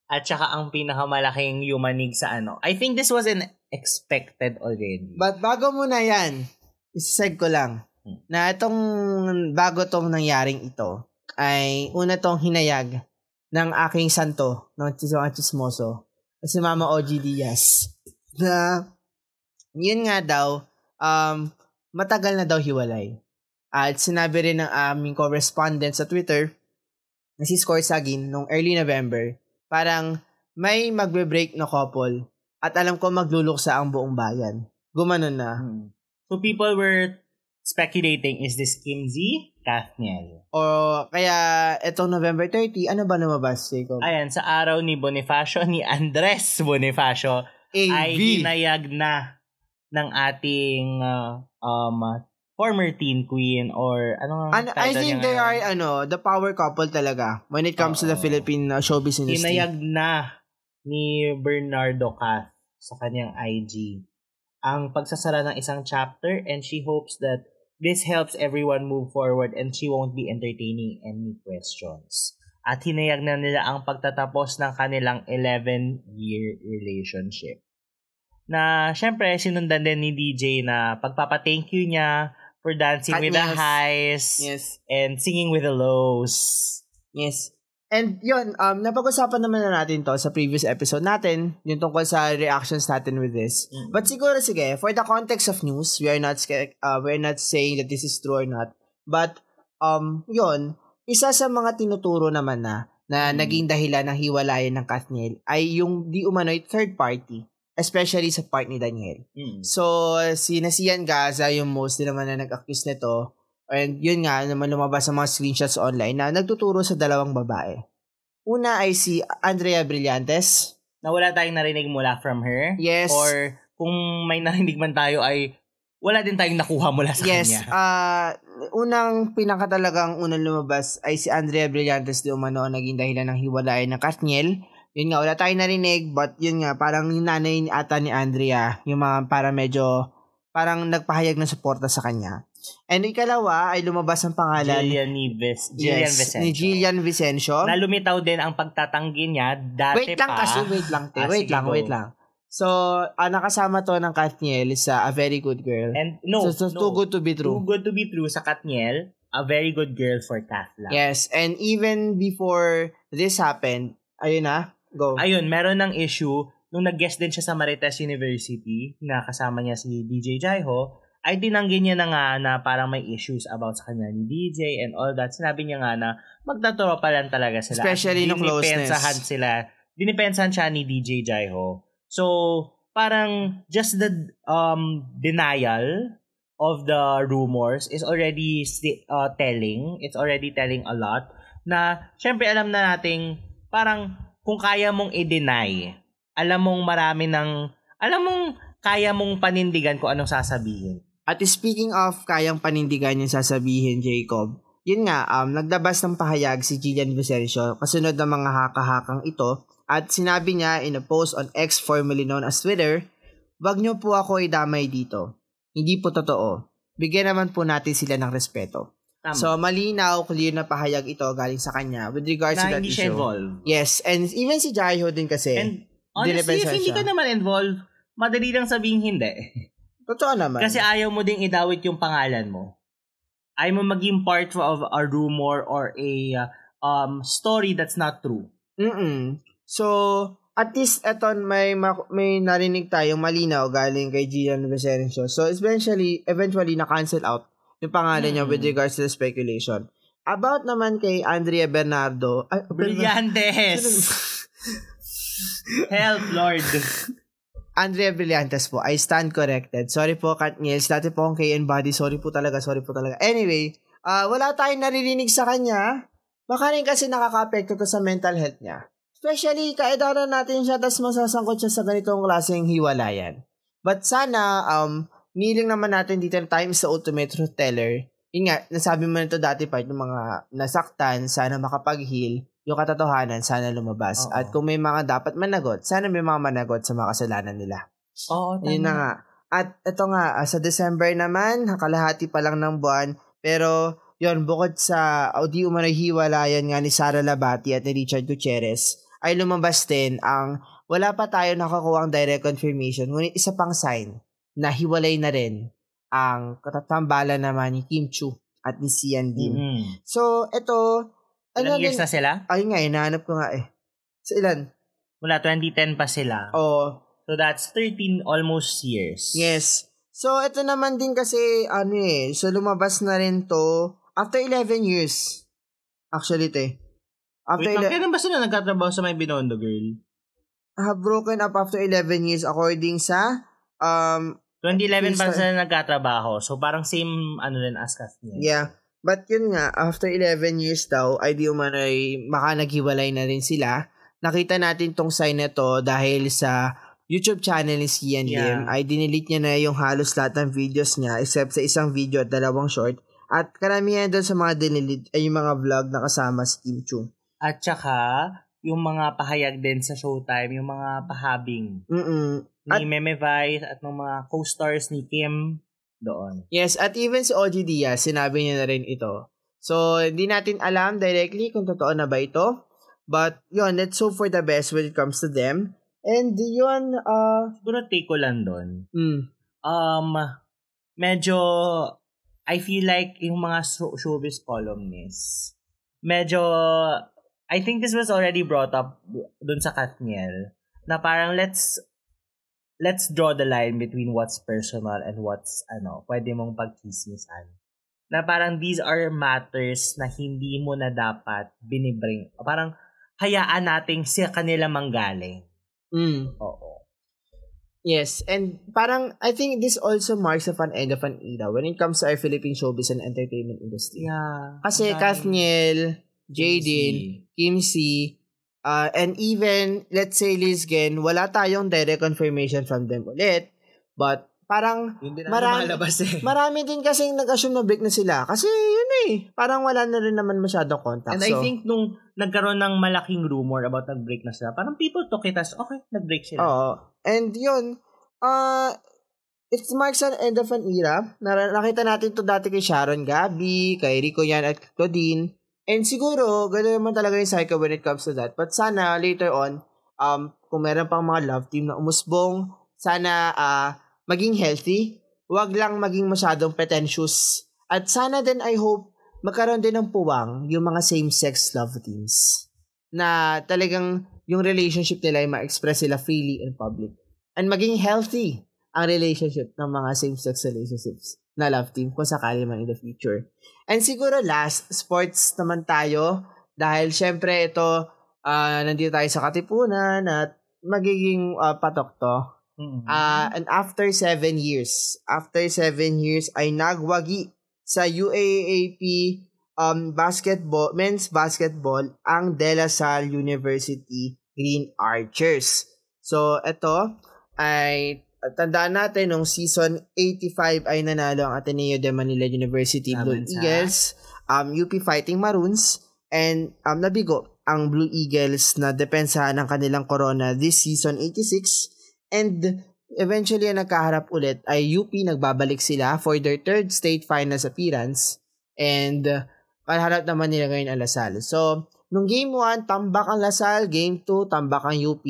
At saka ang pinakamalaking yumanig sa ano. I think this was an expected already. But bago muna yan, isaseg ko lang Hmm. na itong bago tong nangyaring ito ay una tong hinayag ng aking santo, ng mga chismoso, na si Mama OG Diaz, na yun nga daw, um, matagal na daw hiwalay. At sinabi rin ng aming correspondent sa Twitter, na si Scorsagin, nung early November, parang may magbe-break na couple at alam ko magluluksa ang buong bayan. Gumanon na. Hmm. So people were speculating, is this Kim Z? Kathniel. O kaya etong November 30, ano ba lumabas, Jacob? Ayan, sa araw ni Bonifacio, ni Andres Bonifacio, ay AV. hinayag na ng ating uh, um, former teen queen or ano Ano, I think they are ano, the power couple talaga when it comes to the. Philippine uh, showbiz industry. Hinayag na ni Bernardo Cath sa kanyang IG ang pagsasara ng isang chapter and she hopes that this helps everyone move forward and she won't be entertaining any questions. At hinayag na nila ang pagtatapos ng kanilang 11-year relationship. Na, syempre, sinundan din ni DJ na pagpapa-thank you niya for dancing Cut with the nails. highs Yes. and singing with the lows. Yes. And yun, um, napag-usapan naman na natin to sa previous episode natin, yung tungkol sa reactions natin with this. Mm. But siguro, sige, for the context of news, we are not uh, we're not saying that this is true or not. But, um, yun, isa sa mga tinuturo naman na, na Mm. naging dahilan ng hiwalayan ng Kathniel ay yung di umano'y third party, especially sa part ni Daniel. Mm. So, si Nasian Gaza, yung most din naman na nag-accuse nito, and yun nga, naman lumabas sa mga screenshots online na nagtuturo sa dalawang babae. Una ay si Andrea Brillantes. Na wala tayong narinig mula from her. Yes. Or kung may narinig man tayo ay wala din tayong nakuha mula sa yes. kanya. ah unang pinaka talagang unang lumabas ay si Andrea Brillantes di umano ang naging dahilan ng hiwalayan ng Kathniel. Yun nga, wala tayong narinig, but yun nga, parang yung nanay ata ni Andrea, yung mga para medyo, parang nagpahayag ng suporta sa kanya. And ikalawa ay lumabas ang pangalan Jillian Nives. Jillian yes, Vicencio. ni Jillian Vicencio. Na lumitaw din ang pagtatanggi niya dati Wait lang pa. kasi, wait lang, te. Ah, wait lang, go. wait lang. So, ah, nakasama to ng Kathniel sa A Very Good Girl. And no, so, so no. too good to be Too true. good to be true sa Katniel. A very good girl for Kath lang. Yes, and even before this happened, ayun na, go. Ayun, meron ng issue nung nag-guest din siya sa Marites University na kasama niya si DJ Jaiho ay tinanggi niya na nga na parang may issues about sa kanya ni DJ and all that. Sinabi niya nga na magtaturo pa lang talaga sila. Especially nung closeness. Dinipensahan sila. Dinipensahan siya ni DJ Jaiho. So, parang just the um denial of the rumors is already uh, telling. It's already telling a lot na syempre alam na nating parang kung kaya mong i-deny, alam mong marami ng, alam mong kaya mong panindigan kung anong sasabihin. At speaking of kayang panindigan yung sasabihin, Jacob, yun nga, um, nagdabas ng pahayag si Jillian Vicencio kasunod ng mga haka-hakang ito at sinabi niya in a post on X formerly known as Twitter, wag niyo po ako idamay dito. Hindi po totoo. Bigyan naman po natin sila ng respeto. Tama. So, malinaw, clear na pahayag ito galing sa kanya with regards to na that hindi issue. involved. Yes, and even si Jaiho din kasi. And honestly, if hindi siya. ka naman involved, madali lang sabihin hindi. <laughs> totoo naman. Kasi ayaw mo ding idawit yung pangalan mo. Ayaw mo maging part of a rumor or a uh, um story that's not true. Mm So, at least eto may ma- may narinig tayong malinaw galing kay Gian Vicencio. So, eventually eventually na-cancel out yung pangalan niya Hmm. with regards to the speculation. About naman kay Andrea Bernardo. Ay, Brillantes! <laughs> Help, Lord. <laughs> Andrea Brillantes po. I stand corrected. Sorry po, Kat Niels. Dati po akong KN Body. Sorry po talaga. Sorry po talaga. Anyway, ah wala tayong naririnig sa kanya. Baka rin kasi nakaka-apekto to sa mental health niya. Especially, kaedaran natin siya tapos masasangkot siya sa ganitong klaseng hiwalayan. But sana, um, niling naman natin dito ng time sa ultimate truth teller. Yun nga, nasabi mo nito dati part ng mga nasaktan, sana makapag-heal. Yung katotohanan, sana lumabas. Oo. At kung may mga dapat managot, sana may mga managot sa mga kasalanan nila. Oo, tama. Yun na nga. At ito nga, ah, sa December naman, kalahati pa lang ng buwan, pero yon bukod sa o di umano'y hiwalayan nga ni Sara Labati at ni Richard Gutierrez, ay lumabas din ang wala pa tayo nakakuha ang direct confirmation, ngunit isa pang sign na hiwalay na rin ang katatambalan naman ni Kim Chu at ni Sian Dim. Mm-mm. So, ito, ano Ilang years din, na sila? ayun nga, hinahanap ko nga eh. Sa ilan? Mula 2010 pa sila. Oh, So that's 13 almost years. Yes. So, ito naman din kasi, ano eh, so lumabas na rin to after 11 years. Actually, te. After Wait ele- kailan ba sila nagkatrabaho sa may Binondo girl? have broken up after 11 years according sa, um, 2011 pa sila nagkatrabaho. So parang same ano rin as Kathleen. yeah. But yun nga, after 11 years daw, ay di umano ay maka naghiwalay na rin sila. Nakita natin tong sign na to dahil sa YouTube channel ni Lim Yeah. ay dinilit niya na yung halos lahat ng videos niya except sa isang video at dalawang short. At karamihan doon sa mga dinilit ay yung mga vlog na kasama si Kim Chu. At saka, yung mga pahayag din sa Showtime, yung mga pahabing Mm-mm. ni At- Meme Vice at ng mga co-stars ni Kim, doon. Yes, at even si OG Diaz, sinabi niya na rin ito. So, hindi natin alam directly kung totoo na ba ito. But, yun, let's hope for the best when it comes to them. And yun, uh, Siguro take ko lang doon. mm, Um, medyo, I feel like yung mga show- showbiz columnists, medyo, I think this was already brought up dun sa Katniel, na parang let's, let's draw the line between what's personal and what's, ano, pwede mong pagkismisan. Na parang these are matters na hindi mo na dapat binibring. Parang, hayaan nating sa kanila manggaling. mm. Oo. Yes, and parang I think this also marks of an end of an era when it comes to our Philippine showbiz and entertainment industry. Yeah. Kasi Kathniel, Jaden, Kim C, uh, and even, let's say, Liz Gen, wala tayong direct confirmation from them ulit. But, parang, Marami- eh. <laughs> marami din kasing nag-assume na break na sila. Kasi, yun eh, parang wala na rin naman masyadong contact. And I So, think nung nagkaroon ng malaking rumor about nag-break na sila, parang people took it as, okay, nag-break sila. Oo. And yun, uh, it marks an end of an era. Na, nakita natin to dati kay Sharon Gabi, kay Rico Yan at Claudine. And siguro, gano'n naman talaga yung cycle when it comes to that. But sana, later on, um, kung meron pang mga love team na umusbong, sana uh, maging healthy. Huwag lang maging masyadong pretentious. At sana din, I hope, magkaroon din ng puwang yung mga same-sex love teams. Na talagang yung relationship nila ay ma-express sila freely in public. And maging healthy ang relationship ng mga same-sex relationships na love team kung sakali man in the future. And siguro last, sports naman tayo. Dahil syempre ito, ah, nandito tayo sa Katipunan at magiging ah, patok to. Mm-mm. Ah, and after seven years, after seven years ay nagwagi sa UAAP um, basketball, men's basketball ang De La Salle University Green Archers. So, ito ay tandaan natin nung season 85 ay nanalo ang Ateneo de Manila University Blue Eagles, um, UP Fighting Maroons, and um, nabigo ang Blue Eagles na depensahan ng kanilang corona this season 86 and eventually ang nagkaharap ulit ay UP nagbabalik sila for their third state finals appearance and uh, kaharap naman nila ngayon ang Lasal. So, nung game 1, tambak ang Lasal, game 2, tambak ang UP.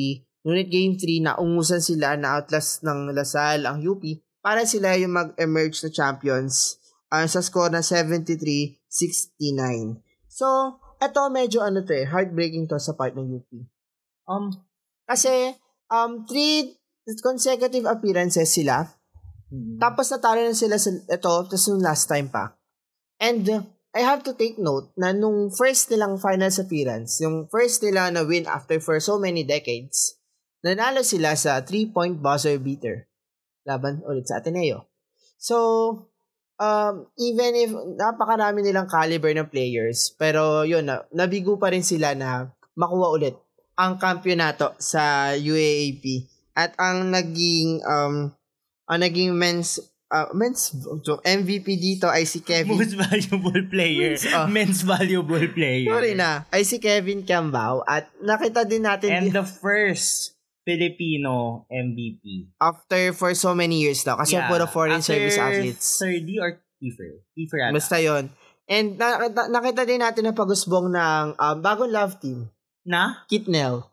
Ngunit game 3, naungusan sila na outlast ng Lasal ang UP para sila yung mag-emerge na champions uh, sa score na 73-69. So, eto medyo ano to eh, heartbreaking to sa part ng UP. um, Kasi, um, three consecutive appearances sila. mm-mm. Tapos natalo na sila sa ito, tapos yung last time pa. And uh, I have to take note na nung first nilang finals appearance, yung first nila na win after for so many decades, nanalo sila sa three-point buzzer beater laban ulit sa Ateneo. So, um, even if napakarami nilang caliber ng players, pero yun, na, nabigo pa rin sila na makuha ulit ang kampyonato sa UAAP. At ang naging um ang naging men's uh, men's so MVP dito ay si Kevin Most valuable player. Men's, ah. Men's valuable player. Sorry na, ay si Kevin Cambao at nakita din natin And di- the first Filipino MVP. after for so many years daw kasi Yeah. puro foreign After service athletes. 30 or Kiefer. Kiefer ata. Basta yon. And na, na- nakita din natin na pagusbong ng um, bagong love team, Na? Kitnell.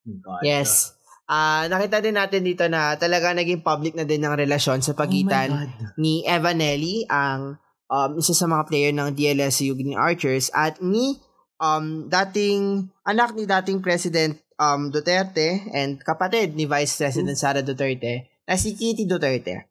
Oh God. Yes. Ah, nakita din natin dito na talaga naging public na din ng relasyon sa Oh pagitan God. ni Evanelli, ang um, isa sa mga player ng DLSU Green Archers, at ni um, dating anak ni dating President um, Duterte and kapatid ni Vice President Sara Duterte na si Kitty Duterte.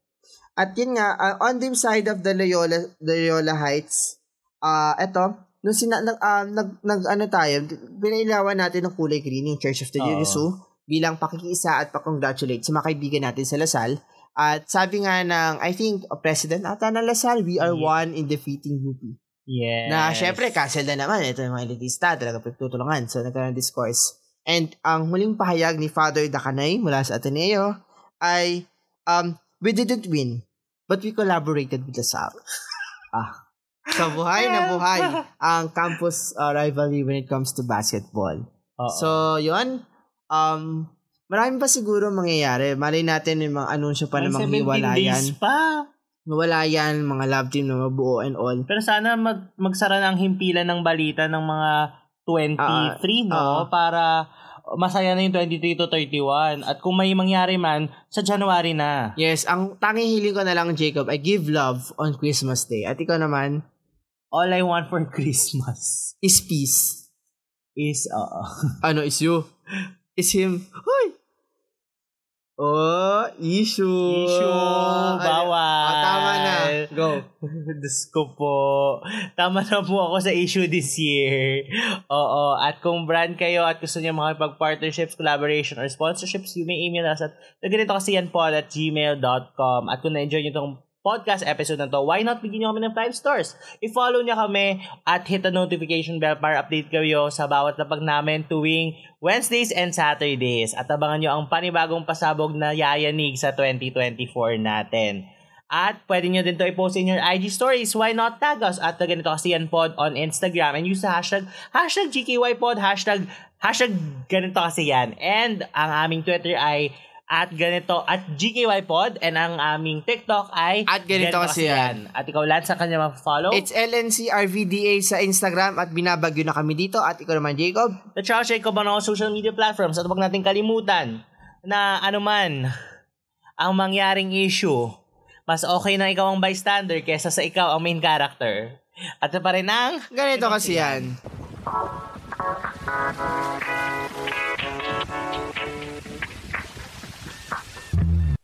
At yun nga, uh, on the side of the Loyola, Loyola Heights, ah eto, nung sina, nag, ah, nag, nag, ano tayo, pinailawan natin ng kulay green, yung Church of the. Jesu, bilang pakikiisa at pa-congratulate sa mga kaibigan natin sa Lasal. At sabi nga ng, I think, uh, President ata ng Lasal, we are Yeah. one in defeating UP. Yes. Na syempre, cancel na naman. Ito yung mga elitista, talaga pagtutulungan. So, nagkaroon ng discourse. And ang huling pahayag ni Father Dakanay mula sa Ateneo ay, um, we didn't win, but we collaborated with the South. <laughs> ah. So, buhay na buhay <laughs> ang campus uh, rivalry when it comes to basketball. Oo. So, yun. Um, marami pa siguro mangyayari. Malay natin yung mga anunsyo pa ng mga 17 hiwalayan. pa. Mawala yan, mga love team na mabuo and all. Pero sana mag, magsara ng himpilan ng balita ng mga 23, no? ah. para masaya na yung 23 to 31. At kung may mangyari man, sa January na. Yes, ang tanging hiling ko na lang, Jacob, I give love on Christmas Day. At ikaw naman, All I want for <laughs> Christmas is peace. is, uh, Ano is you? Is him. Hoy! Oh, issue. issue, bawal. Ah, tama na. Go. <laughs> Diyos ko po. Tama na po ako sa issue this year. Oo. At kung brand kayo at gusto niyo makipag-partnerships, collaboration, or sponsorships, you may email us at ganito kasi yan po at gmail.com. At kung na-enjoy niyo itong podcast episode na to, why not bigyan niyo kami ng 5 stars? I-follow niyo kami at hit the notification bell para update kayo sa bawat lapag namin tuwing Wednesdays and Saturdays. At abangan niyo ang panibagong pasabog na yayanig sa 2024 natin. At pwede nyo din to i-post in your IG stories. Why not tag us at the ganito kasi pod on Instagram and use the hashtag, hashtag GKYpod, hashtag, hashtag ganito kasi yan. And ang aming Twitter ay at ganito, at GKYpod and ang aming TikTok ay At ganito kasi yan. At ikaw, Lance, sa kanya ma-follow? It's LNCRVDA sa Instagram at binabagyo na kami dito. At ikaw naman, Jacob. The Charles Jacob on all social media platforms at huwag natin kalimutan na anuman ang mangyaring issue, mas okay na ikaw ang bystander kesa sa ikaw ang main character. At pa rin ang Ganito kasi yan.